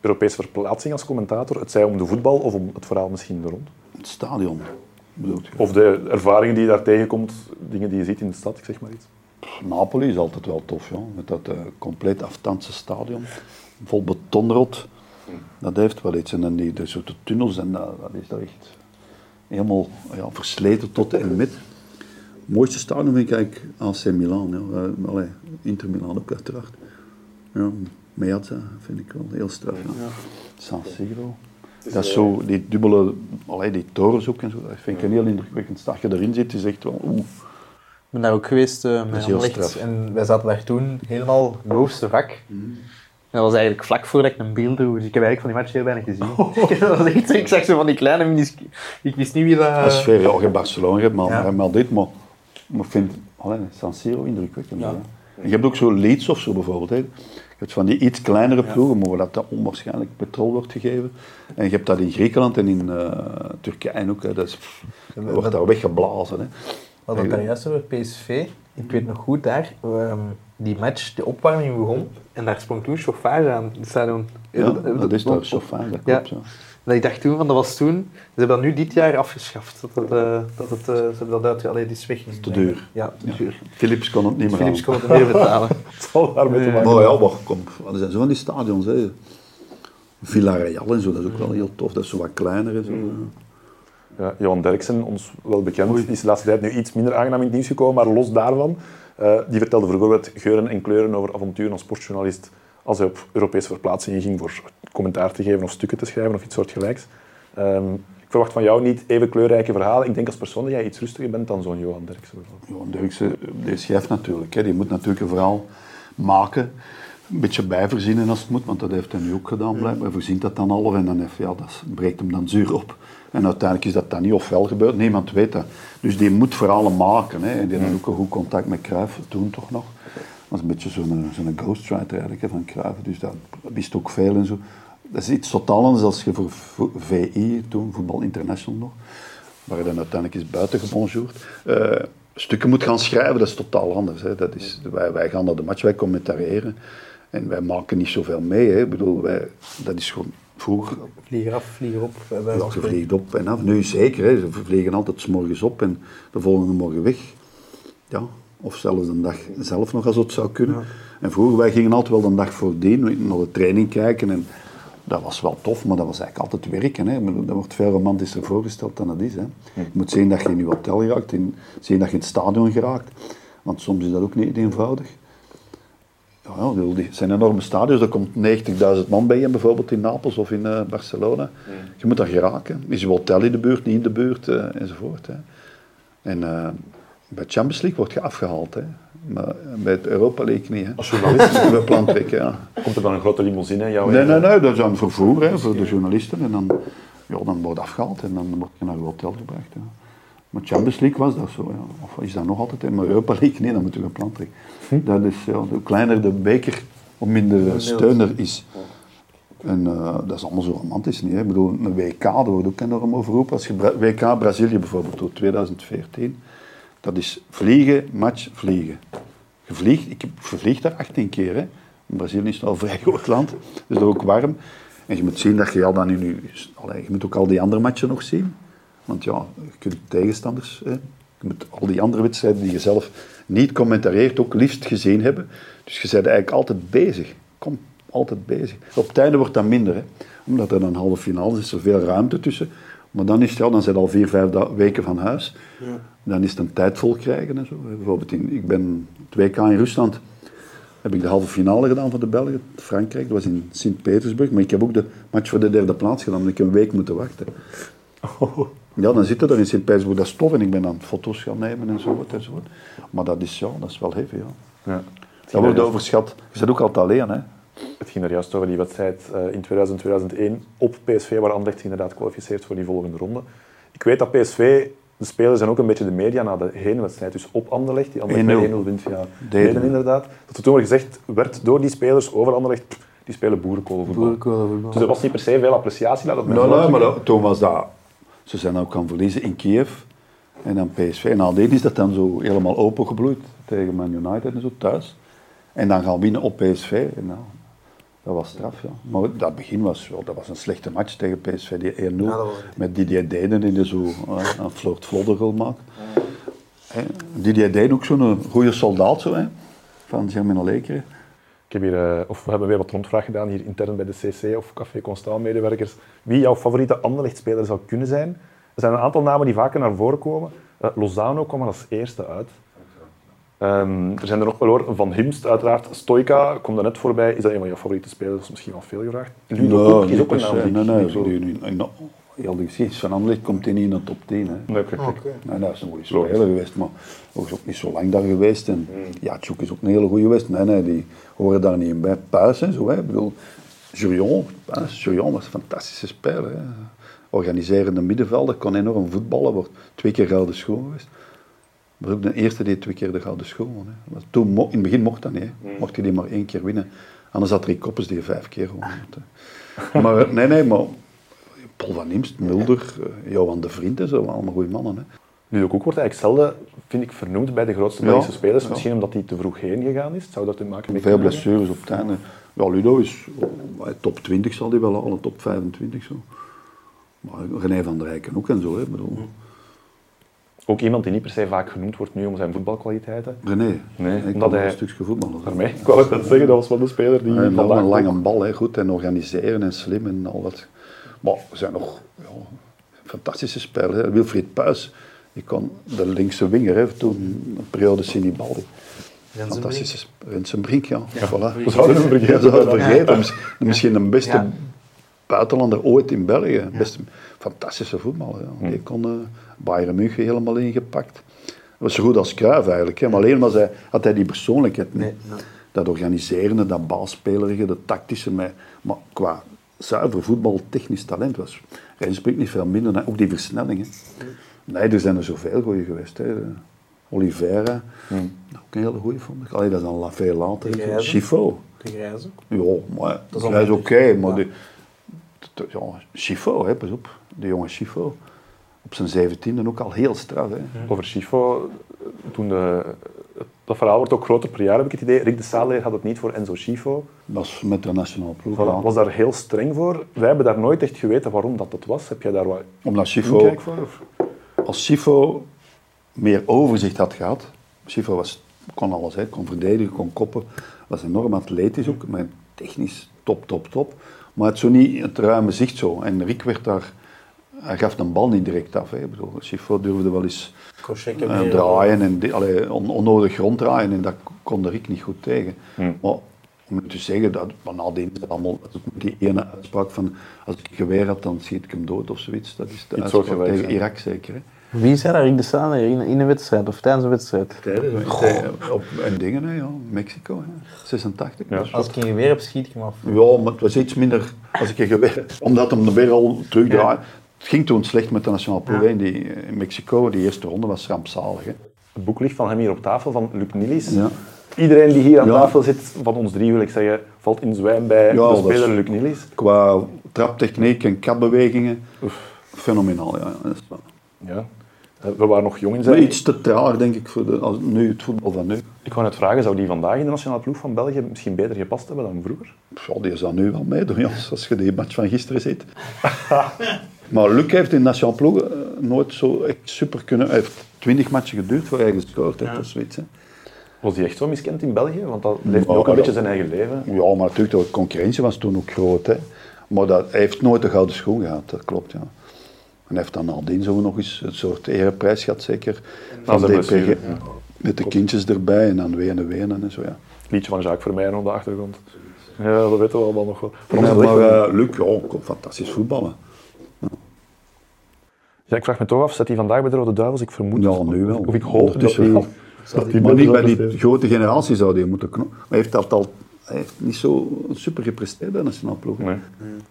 Europese verplaatsing als commentator? Het zij om de voetbal of om het verhaal misschien er rond? Het stadion, bedoelt je? Of de ervaringen die je daar tegenkomt, dingen die je ziet in de stad, ik zeg maar iets. Napoli is altijd wel tof, ja. met dat eh, compleet aftandse stadion. Vol betonrot. Dat heeft wel iets. En dan die, de soort tunnels, en dat, dat is daar echt helemaal ja, versleten tot en met. Het mooiste stadion vind ik eigenlijk AC Milan. Ja. Eh, allee, Inter Milan ook uiteraard. Ja, Meazza vind ik wel heel straf. Ja. San Siro. Dat is zo, die dubbele, allee, die torens ook en zo, dat vind ik een heel indrukwekkend. Als je erin zit, is echt wel, oeh. Ik ben daar ook geweest eh, is met straf. En wij zaten daar toen helemaal bovenste vak. En dat was eigenlijk vlak voordat ik een beeld droeg. Dus ik heb eigenlijk van die match heel weinig gezien. dat was echt, ik zag zo van die kleine minuscu- Ik wist niet wie dat... Dat is ja, je Barcelona, je hebt maar, Ja. maar, dit, maar, maar ik vind alleen San Siro indrukwekkend. Ja. En je hebt ook zo Leeds of zo bijvoorbeeld. Hè. Je hebt van die iets kleinere ploegen, maar waar dat dan onwaarschijnlijk petrol wordt gegeven. En je hebt dat in Griekenland en in eh, Turkije ook. Hè. Dat is, wordt daar weggeblazen. Hè. Hadden het daar juist over PSV. Ik weet nog goed daar, ehm, die match, de opwarming begon. En daar sprong toen chauffage aan. Het stadion. Ja, dat is toch chauffeur, dat Ja. klopt. Ja. Dat ik dacht toen, van dat was toen, ze hebben dat nu dit jaar afgeschaft. Dat het, eh, dat het, eh, ze hebben dat uit, allee, die is weg. te duur. Ja, te Ja. duur. Philips kon het niet meer Philips kon het meer betalen. Het zal daarmee te maken Maar ja, maar kom, er zijn zo van die stadions. Hè. Villarreal en zo, dat is ook wel heel tof. Dat is zo wat kleiner en zo. Ja, Johan Derksen, ons wel bekend, is de laatste tijd nu iets minder aangenaam in het nieuws gekomen, maar los daarvan, eh, die vertelde bijvoorbeeld geuren en kleuren over avonturen als sportjournalist als hij op Europese verplaatsingen ging voor commentaar te geven of stukken te schrijven of iets soortgelijks. Ehm ik verwacht van jou niet even kleurrijke verhalen. Ik denk als persoon dat jij iets rustiger bent dan zo'n Johan Derksen. Johan Derksen, die is chef natuurlijk. Hè. Die moet natuurlijk een verhaal maken. Een beetje bijverzinnen als het moet, want dat heeft hij nu ook gedaan blijkbaar. Hij verzint dat dan half en dan heeft, ja, dat breekt hem dan zuur op. En uiteindelijk is dat dan niet of wel gebeurd, niemand weet dat. Dus die moet verhalen maken. Hè. En die had ook een goed contact met Cruijff, toen toch nog. Dat was een beetje zo'n ghostwriter eigenlijk, hè, van Cruijff. Dus dat wist ook veel en zo. Dat is iets totaal anders als je voor vo- VI, toen Voetbal International nog, waar je dan uiteindelijk is buiten gebonjourd, eh, stukken moet gaan schrijven, dat is totaal anders. Hè. Dat is, wij, wij gaan naar de match, wij commentariëren. En wij maken niet zoveel mee. Hè. Ik bedoel, wij, dat is gewoon vroeger Vlieger af, vlieger op. ja, spreken. vliegt op en af. Nu zeker, hè. ze vliegen altijd 's morgens op en de volgende morgen weg. Ja, of zelfs de dag zelf nog als het zou kunnen. En vroeger, wij gingen altijd wel de dag voordien naar de training kijken. En dat was wel tof, maar dat was eigenlijk altijd werken. Hè. Dat wordt veel romantischer voorgesteld dan het is. Hè. Je moet zien dat je in je hotel geraakt, in, zien dat je in het stadion geraakt. Want soms is dat ook niet eenvoudig. Ja, het zijn enorme stadions. Er komt 90.000 man bij je, bijvoorbeeld in Napels of in eh, Barcelona. Je moet daar geraken. Is je hotel in de buurt, niet in de buurt, eh, enzovoort. Hè. En eh, bij Champions League word je afgehaald. Hè. Maar bij het Europa League niet. Hè. Als journalist Bij Plantwijk, ja. komt er dan een grote limousine in jouw Nee, nee, nee, dat is dan vervoer hè, voor de journalisten. En dan, ja, dan word je afgehaald en dan word je naar je hotel gebracht. Ja. Maar Champions League was dat zo, ja. of is dat nog altijd? Maar Europa League, nee, dan moeten we een plan trekken. Dat is, ja, hoe kleiner de beker, hoe minder eh, steun er is. En eh, dat is allemaal zo romantisch niet. Hè? Ik bedoel, een WK, daar wordt ook enorm over geroepen. Als je Bra- WK Brazilië bijvoorbeeld doet, 2014, dat is vliegen, match, vliegen. Je vliegt, ik heb- je vliegt daar 18 keer. Hè. Brazilië is al een vrij groot land, dus ook warm. En je moet zien dat je al dan in je... Allee, je moet ook al die andere matchen nog zien. Want ja, je kunt tegenstanders... Hè. Je moet al die andere wedstrijden die je zelf niet commentareert ook liefst gezien hebben. Dus je bent eigenlijk altijd bezig. Kom, altijd bezig. Op einde wordt dat minder. Hè. Omdat er dan halve finales is, is er veel ruimte tussen. Maar dan is het, ja, dan zijn al vier, vijf weken van huis. Dan is het een tijd vol krijgen en zo. Bijvoorbeeld, in, ik ben het WK in Rusland heb ik de halve finale gedaan voor de Belgen. Frankrijk, dat was in Sint-Petersburg. Maar ik heb ook de match voor de derde plaats gedaan, omdat ik een week moeten wachten. Ja, dan zitten er in Sint-Petersburg, dat is tof. En ik ben dan foto's gaan nemen en zo. enzovoort. Maar dat is, ja, dat is wel heavy, ja. Ja. Dat wordt overschat. Je zit ook altijd alleen, hè. Het ging er juist over die wedstrijd eh, in 2000, 2001 op PSV, waar Anderlecht inderdaad kwalificeert voor die volgende ronde. Ik weet dat PSV, de spelers en ook een beetje de media na de heenwedstrijd, dus op Anderlecht, die Anderlecht 1-0. met 1-0 wint via Deden. Inderdaad, dat er toen wel gezegd werd door die spelers over Anderlecht, pff, die spelen boerenkolenvoetbal. Dus er was niet per se veel appreciatie. Laat het mij Nee, nee, maar dat- toen was dat... Ze zijn ook gaan verliezen in Kiev. En dan PSV. En nadien is dat dan zo helemaal opengebloeid tegen Man United en zo thuis. En dan gaan winnen op PSV. En nou, dat was straf, ja. Maar dat begin was, wel- dat was een slechte match tegen PSV, die 1-0. Ja, met Didier Deden die er zo uh, een Floort maakt. Hè, Didier Deden ook zo'n goede soldaat, zo, hè, van Germinal Lekeren. Ik heb hier, eh, of we hebben weer wat rondvraag gedaan hier intern bij de CC of Café Constant medewerkers. Wie jouw favoriete Anderlecht-speler zou kunnen zijn? Er zijn een aantal namen die vaker naar voren komen. Eh, Lozano kwam er als eerste uit. Ehm, er zijn er nog wel hoor. Van Himst uiteraard. Stoika komt er net voorbij. Is dat een van jouw favoriete spelers? Misschien wel veel gevraagd. Ludo Koek is ook een naam. Nee, die nee, in heel de geschiedenis van Anderlecht komt hij niet in de top 10. Hè. Nee, oké, oké. Nee, dat is een goede speler geweest, maar hij is ook niet zo lang daar geweest. En ja, Tjoek is ook een hele goede geweest. Nee, nee, die horen daar niet in bij. Puis en zo, hè. Ik bedoel, Jurion, Jurion was een fantastische speler. Hè. Organiserende middenvelder, kon enorm voetballen, wordt twee keer gouden schoen geweest. Maar ook de eerste die twee keer de gouden schoen won. Hè. Maar toen, mo- in het begin mocht dat niet, hè. mocht hij die maar één keer winnen. Anders had Rick Koppers die vijf keer gewonnen. Maar nee, nee, maar Paul van Imst, Mulder, eh, Johan de Vriend en zo, allemaal goede mannen. Hè. Ludo Koek wordt eigenlijk zelden, vind ik, vernoemd bij de grootste Ja, Belgische spelers. ja. Misschien omdat hij te vroeg heen gegaan is. Zou dat te maken met Veel blessures op het einde. Ja, Ludo is eh, top 20 zal hij wel halen, top 25 zo. Maar René van der Rijken ook en zo. Hè. Bedoel, Ook iemand die niet per se vaak genoemd wordt nu om zijn voetbalkwaliteiten. René, Nee, ik omdat hij- een stukje voetballen. Daarmee, ik wou het zeggen, dat was wel de speler die En vandaag... een lange bal, hè, goed, en organiseren en slim en al dat. Maar we zijn nog ja, fantastische spelers. Hè. Wilfried Puis, die kon de linkse winger, hè, toen een periode Sinibaldi. Fantastische Rensenbrink, ja. Voilà. We zouden hem vergeten. Ja, we zouden hem vergeten. Mis- Misschien de beste Ja. buitenlander ooit in België. Beste, fantastische voetballer. Ja. Die kon uh, Bayern München helemaal ingepakt. Dat was zo goed als Cruijff eigenlijk. Hè. Maar alleen was hij, had hij die persoonlijkheid niet. Dat organiserende, dat baalspelerige, dat tactische. Maar, maar qua zuiver voetbal, technisch talent was Rensbrink niet veel minder. dan Ook die versnellingen. Nee, er zijn er zoveel goeie geweest. Hè. Oliveira, ook een hele goeie vond ik. Allee, dat is dan la- veel later. De Grijze. Chifo. De grijze. Ja, maar is dat is oké, minder. maar Ja. t- ja, Chifo, hè, pas op. De jonge Chifo. Op zijn zeventiende ook al heel straf. Hè. Over Schifo, toen de, dat verhaal wordt ook groter per jaar, heb ik het idee. Rick de Saler had het niet voor Enzo Schifo. Dat is met de nationale ploeg. Voilà, was daar heel streng voor. Wij hebben daar nooit echt geweten waarom dat, dat was. Heb jij daar wat Omdat Chifo, inkijk voor? Of? als Chifo meer overzicht had gehad. Chifo was, kon alles, hè, kon verdedigen, kon koppen. Was enorm atletisch ook, maar technisch top, top, top. Maar het zo niet het ruime zicht zo. En Rick werd daar, hij gaf de bal niet direct af. Hè. Ik bedoel, durfde wel eens eh, draaien en die- allee, on- onnodig ronddraaien en dat kon de Rick niet goed tegen. Maar om te zeggen dat maar nadien is het allemaal die ene uitspraak van als ik een geweer had dan schiet ik hem dood of zoiets. Dat is de Iets uitspraak soortgelijks, tegen ja. Irak zeker. Hè. Wie zei dat? Rick de Saner in, in een wedstrijd of tijdens een wedstrijd? Tijdens, op, en dingen, hè, ja. Mexico, hè. 86. Ja. Dus- Als ik een geweer heb, schiet ik hem af. ja, maar het was iets minder als ik een geweer Omdat hem weer al terugdraaide. Het ging toen slecht met de nationale ploeg. hè. In, die, in Mexico, die eerste ronde was rampzalig. Hè. Het boek ligt van hem hier op tafel, van Luc Nilis. Ja. Iedereen die hier aan Ja. tafel zit, van ons drie wil ik zeggen, valt in zwijm bij Ja, de speler Luc Nilis. Qua traptechniek en kapbewegingen, fenomenaal. Ja. Dat is wel- Ja. Eh, We waren nog jong in Maar zijn. iets te traag, denk ik, voor de, als, nu, het voetbal van nu. Ik wou net vragen, zou die vandaag in de nationale ploeg van België misschien beter gepast hebben dan vroeger? Ja, die zou nu wel meedoen, ja, als je die match van gisteren ziet. maar Luc heeft in de nationale ploeg eh, nooit zo echt super kunnen... Hij heeft twintig matchen geduurd voor hij gescoord heeft, of zoiets. Hè. Was hij echt zo miskend in België? Want dat leeft Ja, ook een dat- beetje zijn eigen leven. Ja, maar natuurlijk, de concurrentie was toen ook groot. Hè. Maar dat, hij heeft nooit de gouden schoen gehad, dat klopt, ja. En hij heeft dan nadien zo nog eens een soort ereprijs gehad, zeker. Van DPG. blessure, Met de kindjes erbij en dan wenen, wenen en zo, ja. Liedje van Jacques Vermeijeren op de achtergrond. Ja, dat weten we allemaal nog wel. Voor Ja, maar een- eh, Luc, ja, fantastisch voetballen. Ja, ik vraag me toch af, zit hij vandaag bij de Rode Duivels? Ik vermoed Ja, nu wel. Of ik hoop dat hij... wel. dat Maar niet bij die grote generatie zou die moeten knoppen. Maar hij heeft dat al hij heeft niet zo super gepresteerd bij de nationale ploeg. Nee.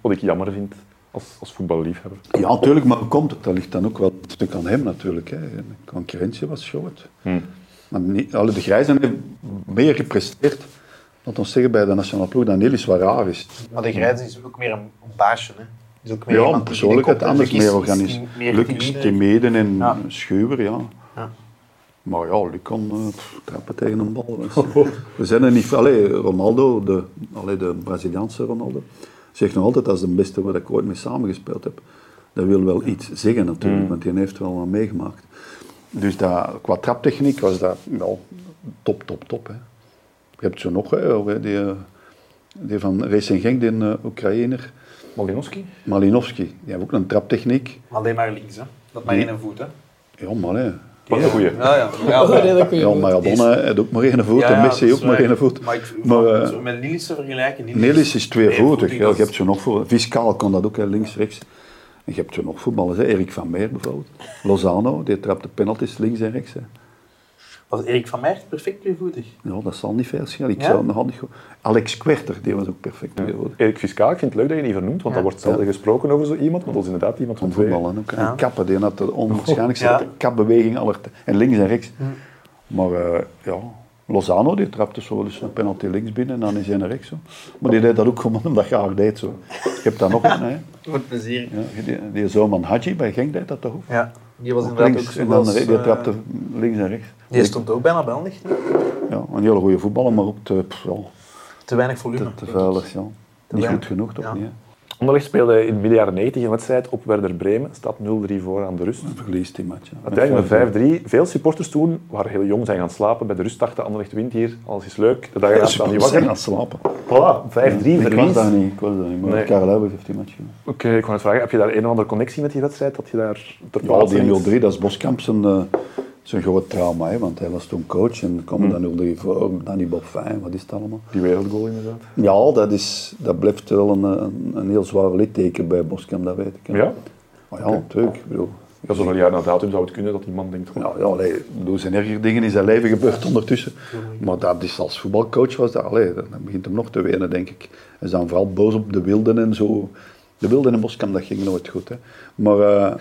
Wat ik jammer vind als, als voetballiefhebber. Ja, natuurlijk, maar hoe komt het? Dat ligt dan ook wel een stuk aan hem natuurlijk. Hè. De concurrentie was groot. Hm. Maar niet, alle de Grijzen heeft meer gepresteerd, laten we zeggen, bij de nationale ploeg dan Nilis, wat raar is. Maar de grijze is ook meer een, een baasje. Hè. Is ook meer Ja, persoonlijkheid, anders is- meer is organisch. Luc is timide. en Ja. schuwer, ja. Ja. Maar ja, Luc eh, pff, trappen tegen een bal. Dus, we zijn er niet... Allee, Ronaldo, de, allee, de Braziliaanse Ronaldo, zegt nog altijd, dat is de beste waar ik ooit mee samengespeeld heb. Dat wil wel iets zeggen natuurlijk, want die heeft wel wat meegemaakt. Dus dat, qua traptechniek was dat wel top, top, top. Hè. Je hebt zo nog, hè, die, eh, die van Racing Genk, die uh, Oekraïner, Malinowski? Malinowski. Die heeft ook een traptechniek. Alleen maar links, hè. Dat maar één voet, hè. Ja, maar hè. Dat is een goeie. Ja, ja. ja maar- Ja, heeft ook maar één voet Ja, en Messi ook maar één voet. Maar, ik, Maar, maar, eh, zo met Niels te vergelijken... Nelis is tweevoetig. Ja, je hebt zo nog voor. Fiscaal kon dat ook, hè, links, rechts. En je hebt zo nog voetballers, hè. Erik van Meer bijvoorbeeld. Lozano, die trapt de penalties links en rechts. Hè. Was Erik van Meijert perfect tweevoetig? Ja, dat zal niet veel schelen. Ik Ja? zou het nog goed. Alex Kwerter, die was ook perfect. tweevoetig. Erik Fiscaal, ik vind het leuk dat je die vernoemt, want Ja. dat wordt zelden gesproken over zo iemand, maar dat is inderdaad iemand van Van twee. voetballen ook. Ja. En kappen, die had de onwaarschijnlijkste Ja. kapbeweging aller. En links en rechts. Maar eh, ja, Lozano die trapte zo wel eens een penalty links binnen en dan is hij naar rechts. Zo. Maar die deed dat ook gewoon omdat je haar deed. Zo. Je hebt dan nog een, hè. Met plezier. Ja, die, die zoon van Hadji bij Genk deed dat toch ook? Ja, die was inderdaad ook Links, zo en dan als, die eh, trapte links en rechts. Die stond ook bijna bij Anderlecht. Ja, een hele goede voetballer, maar ook te, pff, ja, Te weinig volume. te, te vuilig. Ja. Niet weinig. goed genoeg, toch Ja. niet? Hè? Anderlecht speelde in midden jaren 90 een wedstrijd op Werder Bremen. Staat 0-3 voor aan de rust. Verliest die match. ja. Uiteindelijk met 5-3. Veel supporters toen waren heel jong, zijn gaan slapen. Bij de rust dachten Anderlecht wint hier, alles is leuk. De dag erna staan die wakker. gaan slapen. Voilà, 5-3 Ik was daar niet, ik was daar niet. Maar Nee. Karel Huibers heeft die match. Oké, ik wou net vragen, heb je daar een of andere connectie met die wedstrijd? Dat je daar ter Ja, plaatse die niet- 0-3, dat is Boskamp zijn, eh, zijn groot trauma. Hè, want hij was toen coach en kwam dan 0-3 voor. Danny Bob Fijn, wat is het allemaal? Die wereldgoal inderdaad. Ja, dat, is, dat blijft wel een, een, een heel zwaar litteken bij Boskamp, dat weet ik. hè. Ja? Maar ja, natuurlijk. Ik bedoel, Ja, jaar na datum zou het kunnen dat die man denkt... ja, ja, allee, bedoel, zijn erger dingen in zijn leven gebeurd ondertussen. Maar dat is als voetbalcoach was dat, allee, dan begint hem nog te wenen, denk ik. Hij is dan vooral boos op de wilden en zo. De wilden en Boskamp, dat ging nooit goed. Hè. Maar eh,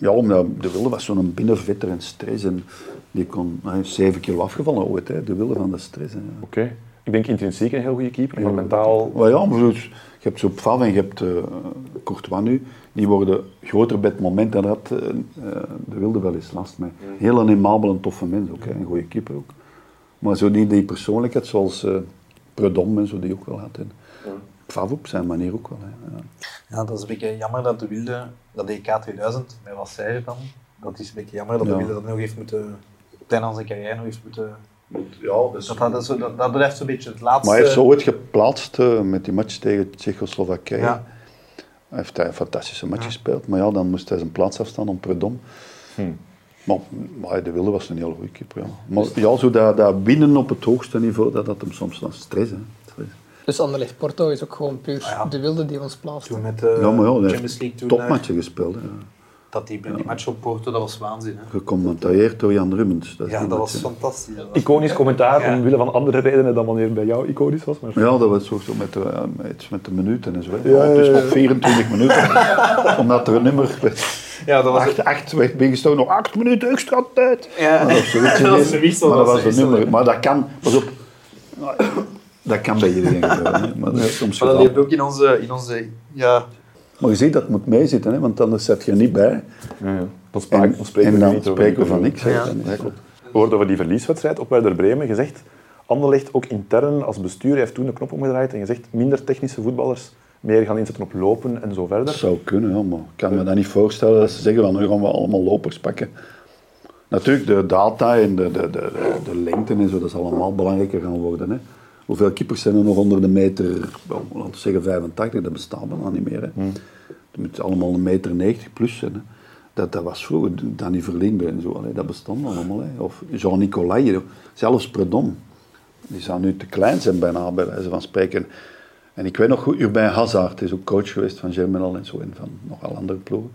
ja, omdat de wilde was zo'n binnenvetter en stress. En die kon hij is 7 kilo afgevallen ooit, hè, de wilde van de stress. Hè. Oké. Ik denk intrinsiek een heel goede keeper, maar mentaal... Maar ja, maar je hebt zo Fav en je hebt eh Courtois nu. Die worden groter bij het moment en dat eh, eh, de wilde wel eens last mee. Heel een aimabel en toffe mens ook, hè. een goede keeper ook. Maar zo die, die persoonlijkheid zoals eh Predom en zo die ook wel had. En Op zijn manier ook wel. Hè. Ja. Ja, dat is een beetje jammer dat de Wilde, dat EK 2000, met wat zei je dan? Dat is een beetje jammer dat de Ja. Wilde dat nog heeft moeten, tijdens zijn carrière nog heeft moeten... Ja, dus Dat, dat, dat, dat, dat blijft zo'n beetje het laatste... Maar hij heeft zo ooit geplaatst eh, met die match tegen Tsjechoslowakije. Ja. Hij heeft hij een fantastische match gespeeld, maar ja, dan moest hij zijn plaats afstaan om Predom. Maar, maar de Wilde was een heel goede keeper. Ja. Maar ja, zo dat, dat winnen op het hoogste niveau, dat had hem soms dan stress. Hè. Dus Anderlecht Porto is ook gewoon puur de wilde die ons plaatst. Toen met de Ja, maar ja, hij Champions League toen, daar, topmatchen gespeeld. Hè. dat die, die match op Porto, dat was waanzin. Hè? Gecommentarieerd door Jan Rummens. Dat Ja, dat match, was fantastisch. Dat was- Iconisch commentaar, Ja. omwille van andere redenen dan wanneer het bij jou iconisch was. Maar... Ja, dat was zo, met, de, eh, met, iets met de minuten en zo. Ja, ja, het is ja. nog 24 minuten. Omdat er een nummer werd. Ja, dat was Acht, acht werd bijgestoken, nog acht minuten extra tijd. Ja. Maar dat was zoiets maar dat was een nummer. Maar dat kan, pas op, dat kan bij iedereen gebeuren. Maar dat is soms Maar dat gedaan. leeft ook in onze, in onze ja, Maar je ziet dat het moet meezitten, hè, want anders zet je er niet bij. Ja, ja. Dan, spraak- En, dan spreken en dan spreken we van niks. hè. Ja. We hoorden over die verlieswedstrijd op Werder Bremen gezegd. Anderlecht ook intern als bestuur heeft toen de knop omgedraaid en gezegd minder technische voetballers, meer gaan inzetten op lopen en zo verder. Dat zou kunnen, ja, maar ik kan me dat niet voorstellen dat ze zeggen van nu gaan we allemaal lopers pakken. Natuurlijk, de data en de, de, de, de, de lengte en zo, dat is allemaal belangrijker gaan worden. Hè. Hoeveel keepers zijn er nog onder de meter, wel, laten we zeggen 85, dat bestaat bijna niet meer. Hè. Het moet allemaal een meter 90 plus zijn. Hè. Dat, dat was vroeger, Danny Verlinde en zo, dat bestond allemaal. Hè. Of Jean-Nicolai, zelfs Predom. Die zou nu te klein zijn bijna, bij wijze van spreken. En ik weet nog goed, Urbain Hazard is ook coach geweest van Germinal en zo, en van nogal andere ploegen.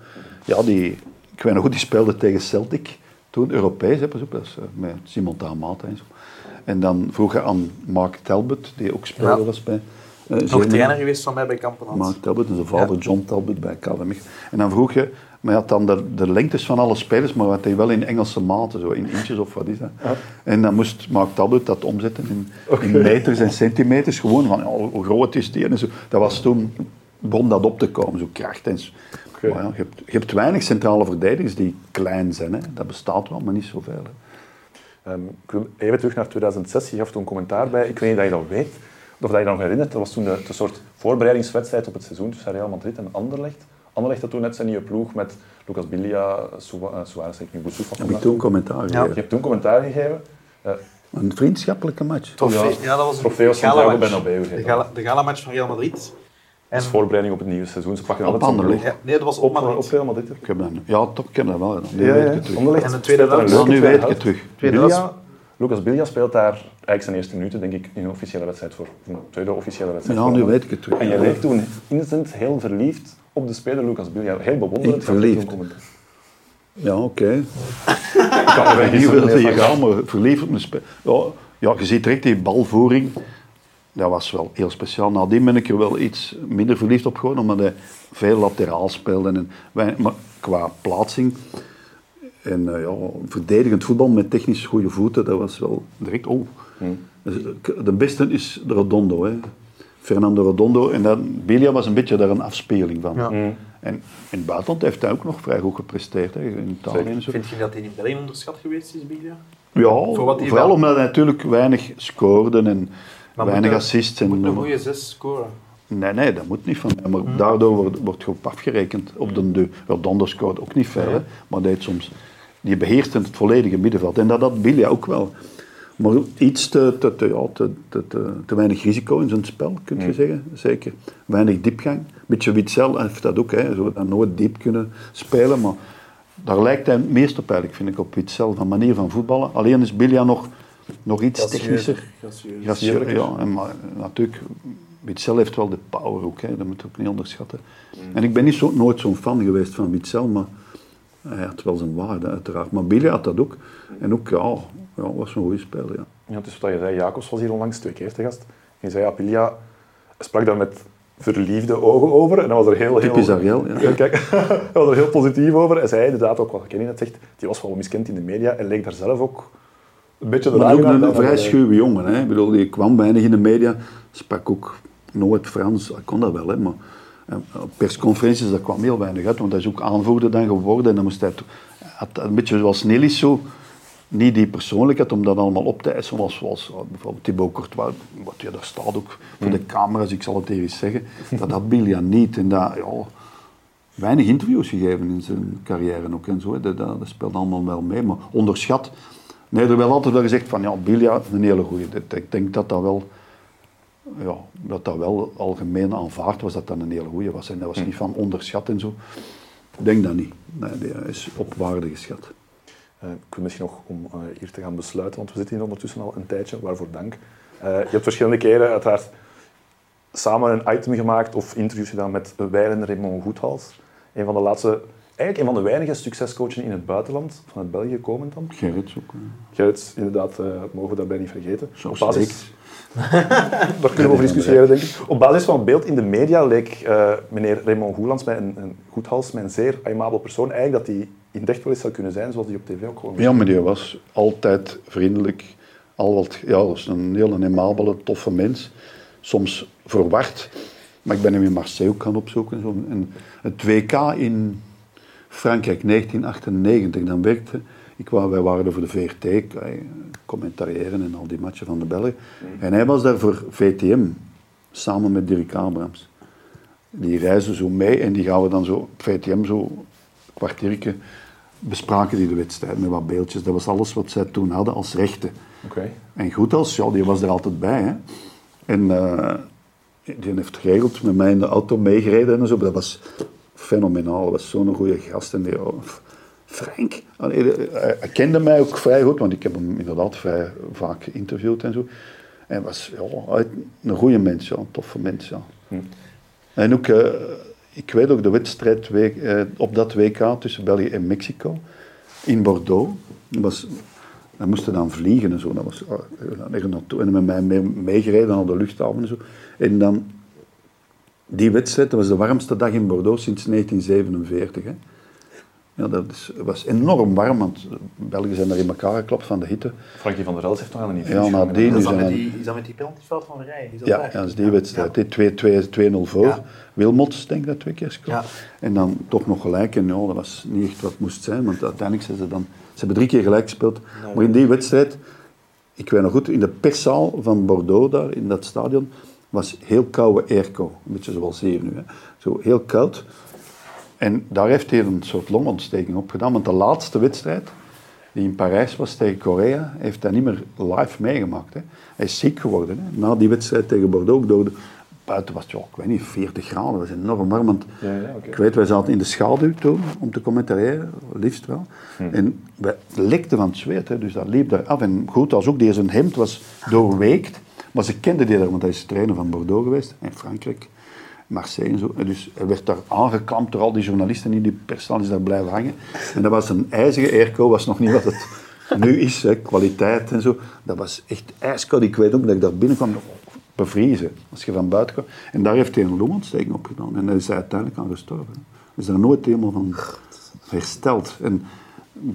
Ja, die, ik weet nog goed, die speelde tegen Celtic, toen Europees, hè, pas op, dat is, eh, met Simon Tamata en zo. En dan vroeg hij aan Mark Talbot, die ook speler was bij eh, nog trainer geweest van mij bij Kampenhans. Mark Talbot en zijn vader John Talbot bij Mechelen. En dan vroeg je, maar je had dan de, de lengtes van alle spelers, maar wat hij wel in Engelse maten, zo in inches of wat is dat. En dan moest Mark Talbot dat omzetten in, in meters en centimeters, gewoon van ja, hoe groot is die en zo. Dat was toen, begon dat op te komen, zo kracht en zo. Maar ja, je, hebt, je hebt weinig centrale verdedigers die klein zijn, hè. dat bestaat wel, maar niet zoveel. Hè. Ehm, ik wil even terug naar 2006. Je gaf toen commentaar bij. Ik weet niet dat je dat weet, of dat je dat nog herinnert. Dat was toen de, de soort voorbereidingswedstrijd op het seizoen tussen Real Madrid en Anderlecht. Anderlecht had toen net zijn nieuwe ploeg met Lucas Bilia, Suwa- eh, Suarez, Boussoufa. Heb ik toen commentaar Je gegeven. hebt toen commentaar gegeven. Eh, Een vriendschappelijke match. Trofee- ja, dat was een gala-match. Heet De, dat. gala, de gala-match van Real Madrid. En, als voorbereiding op het nieuwe seizoen. Ze pakken Op Anderlecht. ja, nee, dat was op Op, op Real Madrid. Ik heb dat, ja, toch, ik heb dat wel gedaan. Nu Ja, weet ja. ik het terug. Anderlecht En de tweede helft? Ja, nu weet ik het terug. Tweede. Lucas Bilia speelt daar eigenlijk zijn eerste minuten, denk ik, in een officiële wedstrijd voor. Een tweede officiële wedstrijd. Ja, nu weet ik het terug. En je leek toen instant heel verliefd op de speler Lucas Bilia. Heel bewonderend. Ik verliefd? Ja, oké. Ik kan er Hier wilde je gaan, maar verliefd op een spel. Ja, ja, je ziet direct die balvoering. Dat was wel heel speciaal. Nadien ben ik er wel iets minder verliefd op geworden, omdat hij veel lateraal speelde. En wij, maar qua plaatsing en eh, ja, verdedigend voetbal met technisch goede voeten, dat was wel direct... Oh. Dus, eh, De beste is de Redondo, hè. Fernando Redondo. En Bilia was een beetje daar een afspeling van. En in het buitenland heeft hij ook nog vrij goed gepresteerd, hè, in Italië en zo. Vind je dat hij in België onderschat geweest is, Bilia? Ja, Voor wat hij vooral wel- omdat hij natuurlijk weinig scoorde en Maar weinig moet assists. Moet En, een goede zes scoren. Nee, nee, dat moet niet van mij. Maar daardoor wordt, wordt je op afgerekend op de deur. Ja, Donder scoort ook niet veel, hè, maar deed soms... Die beheerst het volledige middenveld. En dat had Bilja ook wel. Maar iets te, te, te, ja, te, te, te, te weinig risico in zijn spel, kun je zeggen. Zeker. Weinig diepgang. Beetje Witzel heeft dat ook. Hè. Zo dat nooit diep kunnen spelen. Maar daar lijkt hij het meest op eigenlijk, vind ik, op Witzel. Van manier van voetballen. Alleen is Bilja nog, nog iets technischer. Gracieux, ja. En maar, natuurlijk, Witzel heeft wel de power ook. Hè. Dat moet je ook niet onderschatten. En ik ben niet zo, nooit zo'n fan geweest van Witzel, maar hij had wel zijn waarde uiteraard. Maar Billy had dat ook. En ook, ja, ja was een goede speler. Ja. Ja, het is wat je zei, Jacobs was hier onlangs twee keer te gast. Je zei, ja, Pilia sprak daar met verliefde ogen over. En dat was er heel, heel... Typisch Ariel, ja. Ja, Kijk, hij was er heel positief over. En zei inderdaad ook, wat Kenny net zegt, die was wel miskend in de media en leek daar zelf ook een beetje de Maar ook een, vrij schuwe jongen. Hè. Ik bedoel, die kwam weinig in de media. Sprak ook nooit Frans. Hij kon dat wel, hè. Maar eh, op persconferenties dat kwam heel weinig uit. Want hij is ook aanvoerder dan geworden. En dan moest hij... had een beetje zoals Nelly zo... Niet die persoonlijkheid om dat allemaal op te eisen, zoals, zoals eh, bijvoorbeeld Thibaut Courtois, wat je daar staat ook voor de camera's, ik zal het even zeggen, dat had Bilja niet. En dat, ja, weinig interviews gegeven in zijn carrière ook en zo. Dat, dat, dat speelt allemaal wel mee, maar onderschat. Nee, er werd altijd wel gezegd van ja, Bilja, een hele goeie. Ik denk dat dat wel, ja, dat dat wel algemeen aanvaard was, dat dat een hele goeie was. En dat was niet van onderschat en zo. Ik denk dat niet. Nee, die is op waarde geschat. Eh, ik wil misschien nog om eh, hier te gaan besluiten, want we zitten hier ondertussen al een tijdje, waarvoor dank. Eh, je hebt verschillende keren uiteraard samen een item gemaakt of interviews gedaan met Weil en Raymond Goethals. Een van de laatste, eigenlijk een van de weinige succescoachen in het buitenland, vanuit België komend dan. Gerrits ook. eh. Gerrit, inderdaad, eh, mogen we daarbij niet vergeten. Zo Op basis, daar kunnen we over discussiëren, denk ik. Op basis van het beeld in de media leek eh, meneer Raymond Goelands mij een, een Goethals, mij een zeer aimabel persoon. Eigenlijk dat hij in het wel eens zou kunnen zijn, zoals hij op tv ook gewoon Ja, maar die was altijd vriendelijk. Al wat, ja, dat is een heel amabele, toffe mens. Soms verward. Maar ik ben hem in Marseille ook gaan opzoeken. Zo. En het WK in Frankrijk 1998, dan werkte ik. Wij waren er voor de VRT, eh, commentariëren en al die matchen van de Belgen. En hij was daar voor VTM, samen met Dirk Abrams. Die reizen zo mee en die gaan we dan zo op VTM zo kwartiertje bespraken die de wedstrijd met wat beeldjes. Dat was alles wat zij toen hadden als rechten. En goed als, ja, die was er altijd bij. Hè. En eh, die heeft geregeld met mij in de auto meegereden en zo. Dat was fenomenaal. Dat was zo'n goede gast. En die, oh, Frank, allee, hij, hij kende mij ook vrij goed, want ik heb hem inderdaad vrij vaak geïnterviewd en zo. En was ja, een goede mens, ja, een toffe mens. Ja. En ook, eh, ik weet ook de wedstrijd week- eh, op dat WK tussen België en Mexico in Bordeaux. Was, we moesten dan vliegen en zo. Dat was ah, naartoe en met mij mee- meegereden naar de luchthaven en zo. En dan, die wedstrijd, dat was de warmste dag in Bordeaux sinds 1947. Hè. Ja, dat is, was enorm warm, want Belgen zijn er in elkaar geklopt van de hitte. Frankie van der Els heeft nog aan een Ja, gehangen. die Is nu dat zijn met die, is dat met die penaltyfout van Rij? Is dat ja, daar? ja, dat is die wedstrijd. Die 2-2 2-0 voor. Ja. Wilmots, denk ik dat twee keer scoort. Ja. En dan toch nog gelijk. En ja, dat was niet echt wat moest zijn, want uiteindelijk zijn ze dan... Ze hebben drie keer gelijk gespeeld. Maar in die wedstrijd, ik weet nog goed, in de perszaal van Bordeaux, daar in dat stadion, was heel koude airco. Een beetje zoals hier nu. Hè. Zo heel koud. En daar heeft hij een soort longontsteking op gedaan. Want de laatste wedstrijd, die in Parijs was tegen Korea, heeft hij niet meer live meegemaakt. Hè. Hij is ziek geworden. Hè. Na die wedstrijd tegen Bordeaux, door de, buiten was het, ja, ik weet niet, 40 graden. Dat was enorm warm. Want Ja, ja. Ik weet, wij zaten in de schaduw toen, om te commentariëren, liefst wel. En wij lekten van het zweet, hè, dus dat liep daar af. En goed, als ook deze hemd was doorweekt, maar ze kenden die daar, want hij is trainer van Bordeaux geweest, in Frankrijk. Marseille en zo. En dus hij werd daar aangeklampt door al die journalisten in die perszaal is daar blijven hangen. En dat was een ijzige airco, was nog niet wat het nu is, hè, kwaliteit en zo. Dat was echt ijskoud. Ik weet ook dat ik daar binnenkwam, bevriezen, als je van buiten kwam. En daar heeft hij een longontsteking op gedaan. En daar is hij uiteindelijk aan gestorven. Hij is daar nooit helemaal van hersteld. En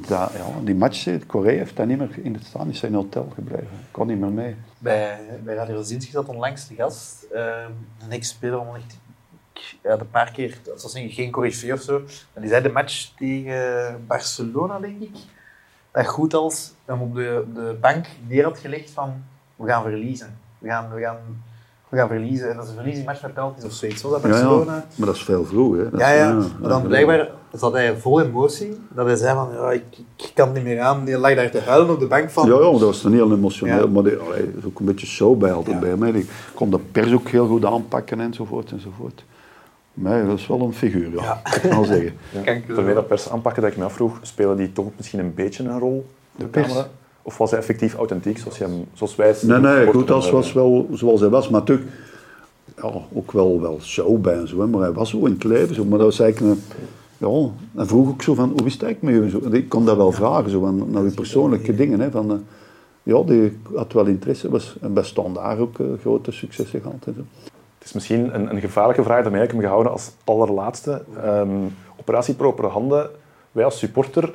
ja, die match, Korea heeft hij niet meer in het staan, is in hotel gebleven. Kon niet meer mee. Bij, bij Radio Rozinski zat onlangs de gast, eh, een ex-speler, van ja, een paar keer, dat was geen corrivee of zo. En die zei de match tegen Barcelona, denk ik, dat goed als hem op de, de bank neer had gelegd van, we gaan verliezen. We gaan, we gaan we gaan verliezen. En dat ze verliezen die match met penalties of zoiets. Was dat Ja, ja, Barcelona? maar dat is veel vroeg. Hè. Dat Ja, is- ja. dat Maar dan is- blijkbaar zat hij vol emotie. Dat hij zei van, ja, ik, ik kan het niet meer aan. Die lag daar te huilen op de bank van... Ja, ja, dat was dan heel emotioneel. Ja. Maar die, allee, er is ook een beetje show bij altijd Ja. bij mij. Die kon de pers ook heel goed aanpakken enzovoort enzovoort. Maar dat is wel een figuur, ja. Ja. Ik kan wel zeggen. Kan ik- Terwijl dat pers aanpakken dat ik me afvroeg, spelen die toch misschien een beetje een rol? De pers? camera? Of was hij effectief authentiek zoals, je hem, zoals wij Nee, nee, goed, als was wel zoals hij was. Maar natuurlijk, ja, ook wel, wel show bij en zo. Maar hij was zo in het leven. Zo. Maar dat was eigenlijk een... Ja, en vroeg ook zo van, hoe is het eigenlijk met u? Zo, Ik kon dat wel vragen, zo, van, naar uw persoonlijke dingen. Hè, van, eh, ja, die had wel interesse. Was, en bij Standaard ook eh, grote successen gehad. En zo. Het is misschien een, een gevaarlijke vraag, dat ik hem gehouden als allerlaatste. Ehm, operatie Propere Handen, wij als supporter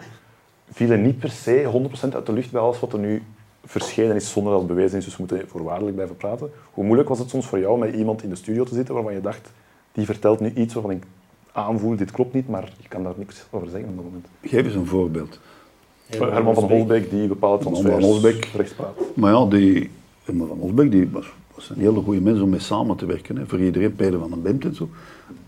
vielen niet per se 100% uit de lucht bij alles wat er nu verschenen is zonder dat het bewezen is, dus we moeten voorwaardelijk blijven praten. Hoe moeilijk was het soms voor jou om met iemand in de studio te zitten waarvan je dacht, die vertelt nu iets waarvan ik aanvoel, dit klopt niet, maar je kan daar niks over zeggen op dat moment. Geef eens een voorbeeld. Herman van Holbeek die bepaalde Herman transfers van Holbeek. rechts praat. Maar ja, die, Herman van Osbeek die was, was een hele goede mens om mee samen te werken. Hè. Voor iedereen, Peter van den Bemt en zo.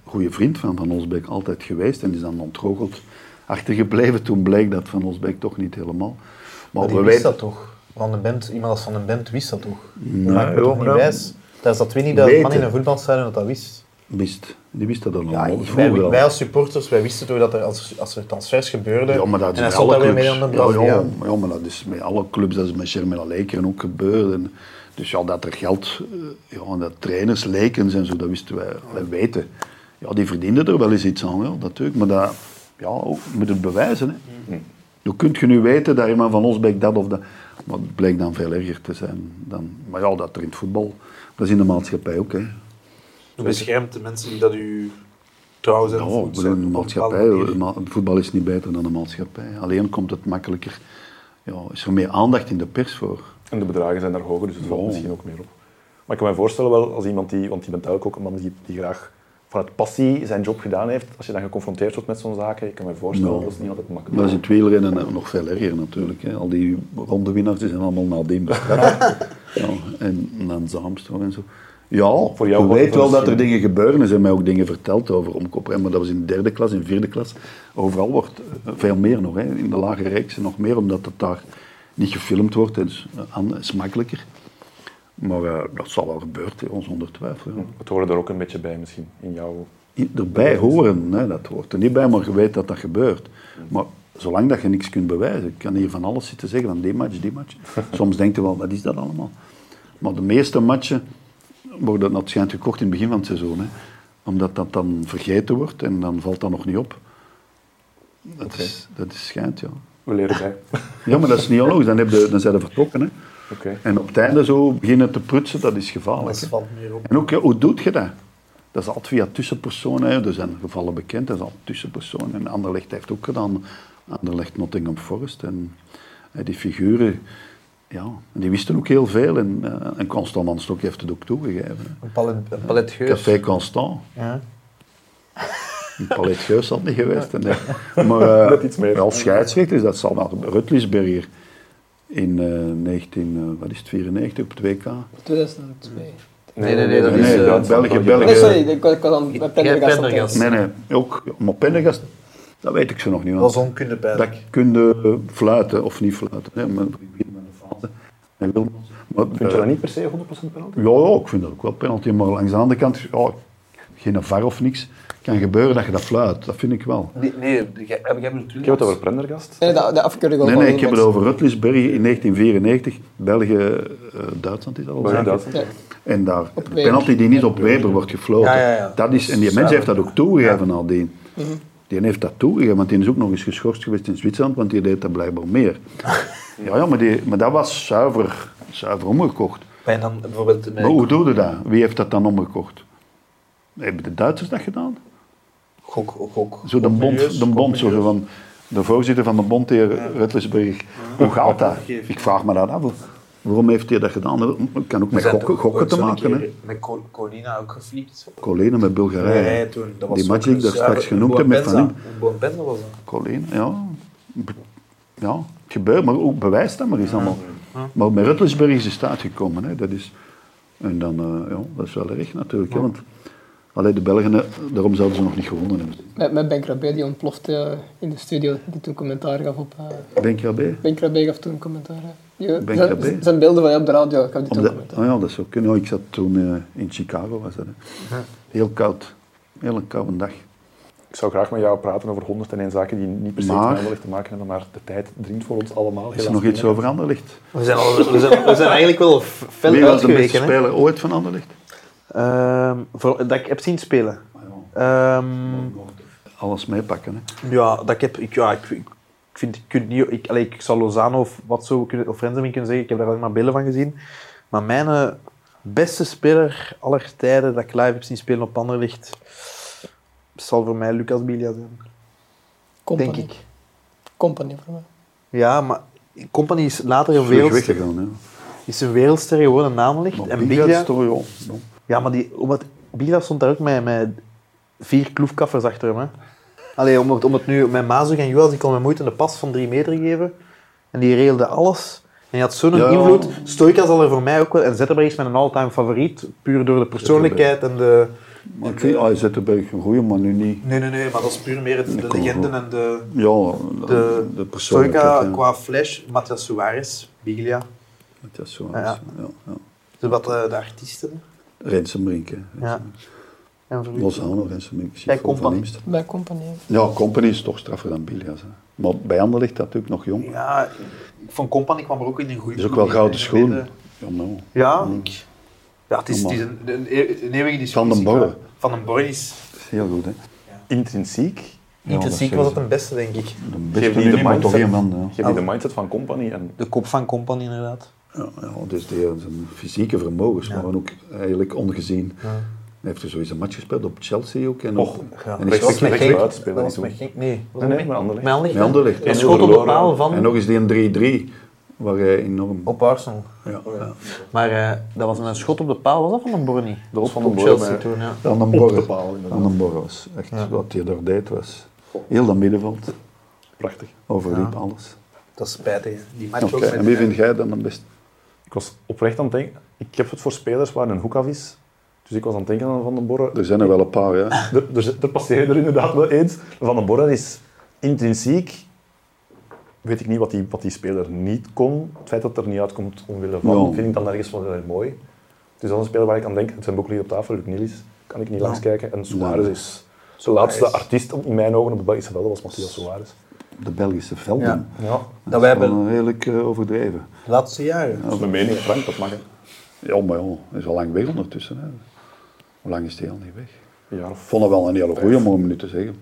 Goede vriend van Van Osbeek altijd geweest en die is dan ontgoocheld achtergebleven. Toen bleek dat Van Osbeek toch niet helemaal. Maar, Maar die we wist weten, dat toch? Van de band, iemand als Van de band wist dat toch? Nee, Dat maakt me ja, toch niet wijs? Dat is dat weet niet dat een man in een voetbalstadion dat dat wist. wist, die wist dat dan Ja, allemaal. wij, wij als supporters, wij wisten toch dat er, als, als er transfers gebeurden, Ja, maar dat en is alle clubs. mee aan de ja, ja, maar dat is met alle clubs, dat is met Germela Lekeren ook gebeurd. En, dus ja, dat er geld, eh, ja, en dat trainers, lekens en zo, dat wisten wij, wij weten. Ja, die verdienden er wel eens iets aan, ja, natuurlijk. Maar dat, ja, ook, moet het bewijzen. Hè. Hoe kunt je nu weten dat iemand van Osbeek dat of dat... Maar het bleek dan veel erger te zijn. Dan, maar ja, dat er in het voetbal, dat is in de maatschappij ook. Hè. U beschermt de mensen die dat u trouw zijn. Ja, zijn, de maatschappij, voetbal is niet beter dan de maatschappij. Alleen komt het makkelijker, ja, is er meer aandacht in de pers voor. En de bedragen zijn daar hoger, dus het valt Ja. misschien ook meer op. Maar ik kan me voorstellen wel, als iemand die, want je bent eigenlijk ook een man die, die graag vanuit passie zijn job gedaan heeft, als je dan geconfronteerd wordt met zo'n zaken, ik kan me voorstellen, Ja. dat is niet altijd makkelijk. Dat is in het wielrennen nog veel erger natuurlijk. Hè. Al die rondewinnaars die zijn allemaal nadien bestraft. ja, en dan Zaamstroom en zo. Ja, Voor jou je was weet wel dat er dingen gebeuren. Er zijn mij ook dingen verteld over omkopen. Maar dat was in de derde klas, in de vierde klas. Overal wordt eh, veel meer nog. Hè. In de lage reeksen nog meer, omdat het daar niet gefilmd wordt. Het is, eh, is makkelijker. Maar eh, dat zal wel gebeuren, hè, zonder twijfel. Ja. Het hoorde er ook een beetje bij misschien, in jouw... Erbij horen, nee, dat hoort er niet bij, maar je weet dat dat gebeurt. Maar zolang dat je niks kunt bewijzen, ik kan hier van alles zitten zeggen, van die match, die match. Soms denk je wel, wat is dat allemaal? Maar de meeste matchen worden dat schijnt gekocht in het begin van het seizoen. Hè. Omdat dat dan vergeten wordt en dan valt dat nog niet op. Dat, is, dat is schijnt, ja. We leren bij. Ja, maar dat is niet onlogisch, dan, heb je, dan zijn ze vertrokken. Hè. Oké. En op het einde zo beginnen te prutsen, dat is gevaarlijk. Dat valt meer op. En ook, ja, hoe doe je dat? Dat is altijd via tussenpersonen. Hè. Er zijn gevallen bekend, dat is altijd tussenpersonen. En Anderlecht heeft ook gedaan. Anderlecht Nottingham Forest. En hè, die figuren, ja, die wisten ook heel veel. En, eh, en Constant Manstok heeft het ook toegegeven. Een palet, een palet geus. Café Constant. Ja. Een palet Geus had niet geweest. hè, Nee. Maar eh, Net iets meer. als scheidsrechters, dat zal wel Rutlisberger in eh 19, eh, wat is het, 94 op het WK. 2002. Nee, nee, nee, dat Nee, is... nee, eh, dat- België, België. Nee, sorry, ik was, ik was aan Pendergast. Nee, nee, ook. Maar Pendergast, dat weet ik zo nog niet. Dat was onkunde bij. dat kun je fluiten of niet fluiten. Hè, maar ik begin met een fase. En Wilmans. Maar, Vind je eh, dat niet per se 100% penalty? Ja, ja, ik vind dat ook wel penalty. Maar langs de andere kant, ja, geen VAR of niks. kan gebeuren dat je dat fluit. Dat vind ik wel. Nee, Ik heb het over Prendergast. Nee, dat, dat afkeur ik wel Nee, nee, ik heb het over Rutlisberg in 1994. België, eh, Duitsland is dat al. België? Duitsland. Ja. En daar, Op de penalty die niet op Weber wordt gefloten. Ja, ja, ja. Dat is, en die mens heeft dat ook toegegeven nadien. Die heeft dat toegegeven, want die is ook nog eens geschorst geweest in Zwitserland, want die deed dat blijkbaar meer. Ja, ja maar, die, maar dat was zuiver, zuiver omgekocht. En dan bijvoorbeeld... Maar hoe doe je dat? Wie heeft dat dan omgekocht? Hebben de Duitsers dat gedaan? Gok, gok. Zo de bond, de bond zo van, de voorzitter van de bond, de heer. Hoe gaat dat? Ik vraag me dat af. Waarom heeft hij dat gedaan? Dat kan ook met gokken, gokken te maken. Hè? Met Co- Colina ook geflipt. Colene met Bulgarije. Bulgarije toen. Dat was Die match die ik daar straks genoemd heb met Van was dat. Colene, ja. Ja, het gebeurt, maar ook bewijs dat maar eens allemaal. Maar met Rutlisberg is het uitgekomen. Hè. Dat is, En dan, eh, ja, dat is wel erg natuurlijk. hè, want allee, de Belgen, daarom zouden ze nog niet gewonnen hebben. Met, met Ben Krabbe, die ontplofte eh, in de studio, die toen commentaar gaf op... eh Ben Krabbe? ben Krabbe gaf toen commentaar. Die- Ben zijn- Krabbe? zijn beelden van jou op de radio, gaf die toen de, commentaar. oh ja, dat zou kunnen. Ja, ik zat toen eh, in Chicago. Was dat, hè. Heel koud. Heel een koude dag. Ik zou graag met jou praten over 101 zaken die niet per se Maar- met Anderlecht te maken hebben, maar de tijd dringt voor ons allemaal. Is er nog iets over Anderlicht? We zijn, al, we, zijn, we zijn eigenlijk wel fel Wie was de beste uitgeweken. speler ooit van Anderlicht? Ehm, voor, dat ik heb zien spelen. Ehm, Alles meepakken. Hè. ja, dat ik heb... Ik, ja, ik, ik vind... Ik, kunt niet, ik, allee, ik zal Lozano of wat zo kunnen, of kunnen zeggen. Ik heb daar alleen maar beelden van gezien. Maar mijn eh, beste speler aller tijden dat ik live heb zien spelen op Anderlicht zal voor mij Lucas Bilia zijn. Company. Denk ik. Company voor mij. Ja, maar Company is later een wereldster. Hè. is een wereldster geworden in Anderlecht. Maar En Biglia Biglia... ja. maar die, omdat, stond daar ook met, met vier kloefkaffers achter hem. Hè. Allee, om, het, om het nu met Mazug en Jules, die kon met moeite een pas van drie meter geven. En die regelde alles. En die had zo'n Ja. invloed. Stoika zal er voor mij ook wel... En Zetterberg is mijn all-time favoriet. Puur door de persoonlijkheid en de... Maar ik vind, ah, Zetterberg een goeie, maar nu niet. Nee, nee, nee. Maar dat is puur meer de, de kom legende goed. en de... Ja, De, de, de persoonlijkheid. Stoika ja. qua flash, Matthias Suarez, Biglia. Is zo. Ja. Ja. Ja, Dus wat eh, de artiesten. Rensenbrink. hè. Ja. En voor u? Lozano, Rensenbrink. chef Bij Company. Bij Company. Ja, Company is toch straffer dan Bilias. hè. Maar bij Anderlecht dat natuurlijk nog jong. Ja, van Company kwam er ook in een goede Is ook wel gouden schoen. Ja, Ja, nou. ja, ik, ja het is, het is Maar- een, een, een eeuwige discussie. Van den Borre. Van den Borre is... Dat is heel goed, hè. Intrinsiek Intrinsiek dat was is het een beste, denk ik. De Geef die nu de toch mindset. één man. Ja. geef je de mindset van Company en De kop van Company, inderdaad. Ja, ja, dus die, zijn fysieke vermogens waren ook eigenlijk ongezien. Hij heeft er sowieso een match gespeeld op Chelsea ook. En, op, Och, Ja. en is met Dat niet was met Genk. Nee, Nee, dat nee, met- Anderlecht. Met Anderlecht? Anderlecht. Een op de paal van... En nog eens die een 3-3, waar hij enorm... Op Arsenal. Ja, ja. Maar eh, dat was een schot op de paal, was dat van Borre niet? De was van Borre, Chelsea maar- toen, ja. Van Op Borre. de paal, inderdaad. Van den Borre was echt wat hij daar deed was... Heel dat middenveld, Prachtig. overliep alles. Dat is spijtig. Die match ook met... en wie vind jij dan de beste? Ik was oprecht aan het denken, ik heb het voor spelers waar een hoek af is. Dus ik was aan het denken aan Van den Borre. Er zijn er wel een paar, ja. Er, er, er passeren er inderdaad wel eens. Van den Borre is intrinsiek, weet ik niet wat die, wat die speler niet kon. Het feit dat het er niet uitkomt omwille van, Ja. vind ik dan ergens wel heel mooi. Dus dat is een speler waar ik aan denk. Het zijn boeken hier op tafel, Luc Nielis, kan ik niet langs kijken. En Suarez is de laatste artiest in mijn ogen op de Belgische velden, was Matthias Suarez. De Belgische velden. Ja. Ja, Dat, Dat wij is wel hebben- redelijk eh, overdreven. De laatste jaren. dat is mijn mening, Frank, dat mag. hè. Ja, maar ja, hij is al lang weg ondertussen. Hè. Hoe lang is hij al niet weg? Een jaar Ik of vond het wel een hele goeie, om nu te zeggen.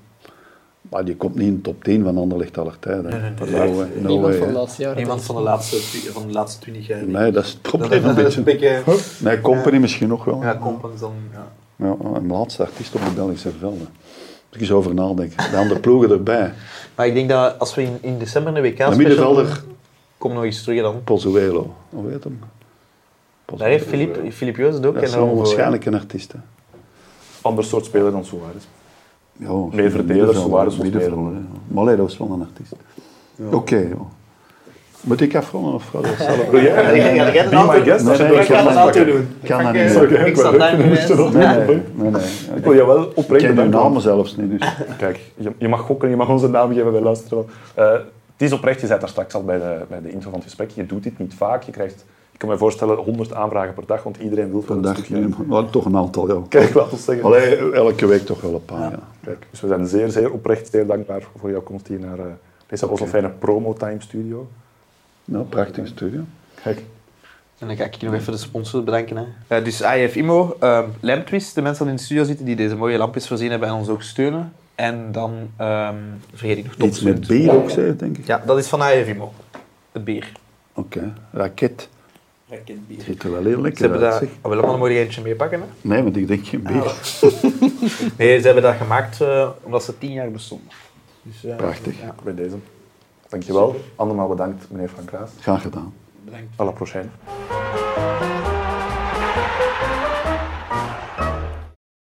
Maar die komt niet in de top 10 van Anderlecht aller tijden. hè. No way, no Niemand way, van laatste van de laatste, van de laatste 20 jaar. Nee, dat is het Dat, probleem dat, een beetje. een beetje... Nee, Company misschien nog wel. Ja, Company dan... Ja. Ja, een laatste artiest op de Belgische velden. Moet ik eens over nadenken. De andere ploegen erbij. Maar ik denk dat als we in, in december een WK De special middenvelder, Kom nog eens terug dan. Pozuelo. Hoe heet hem? Daar heeft Filip, Filip Joos het ook Dat is waarschijnlijk een artiest. Hè. ander soort speler dan Suarez. Ja, Meer verdediger, Suarez was middenvelder, meer. Maar dat was wel een artiest. Oké, joh. Moet ik afronden of ga je dat zelf? Wil jij? Je ik kan dat pakken. doen. Ik kan dat niet. Ik Ik daar je Nee, niet nee. Ik wil jou wel Ik oprecht ken uw bedanken. namen zelfs niet, dus... Kijk, je, je mag gokken, je mag onze naam geven bij luisteren. Eh, het is oprecht, je zei daar straks al bij de, bij de intro van het gesprek, je doet dit niet vaak. Je krijgt, ik kan me voorstellen, 100 aanvragen per dag, want iedereen wil Per een dag, toch een aantal, ja. Kijk, laat ons zeggen. Allee, elke week toch wel een paar, ja. Kijk, dus we zijn zeer, zeer oprecht, zeer dankbaar voor jouw komst hier naar eh, deze okay. fijne promo-time studio. Nou, prachtige studio. Kijk, En dan ga ik nog even de sponsors bedanken. Hè. Dus IF Immo, ehm Lamptwist, de mensen die in de studio zitten die deze mooie lampjes voorzien hebben en ons ook steunen. En dan ehm, vergeet ik nog Iets met bier ook, zei je, denk ik. Ja, dat is van IF Immo. Het bier. Oké, raket. Raketbier. Ziet er wel heel Ze lekker hebben uit, dat... zeg. Oh, willen we nog eentje meepakken? Hè? Nee, want ik denk geen bier. Nee, ze hebben dat gemaakt eh, omdat ze tien jaar bestonden. Dus, eh, Prachtig. Ja, bij deze. Dankjewel. Andermaal bedankt, meneer Frank Raas. Graag gedaan. bedankt. À la prochaine.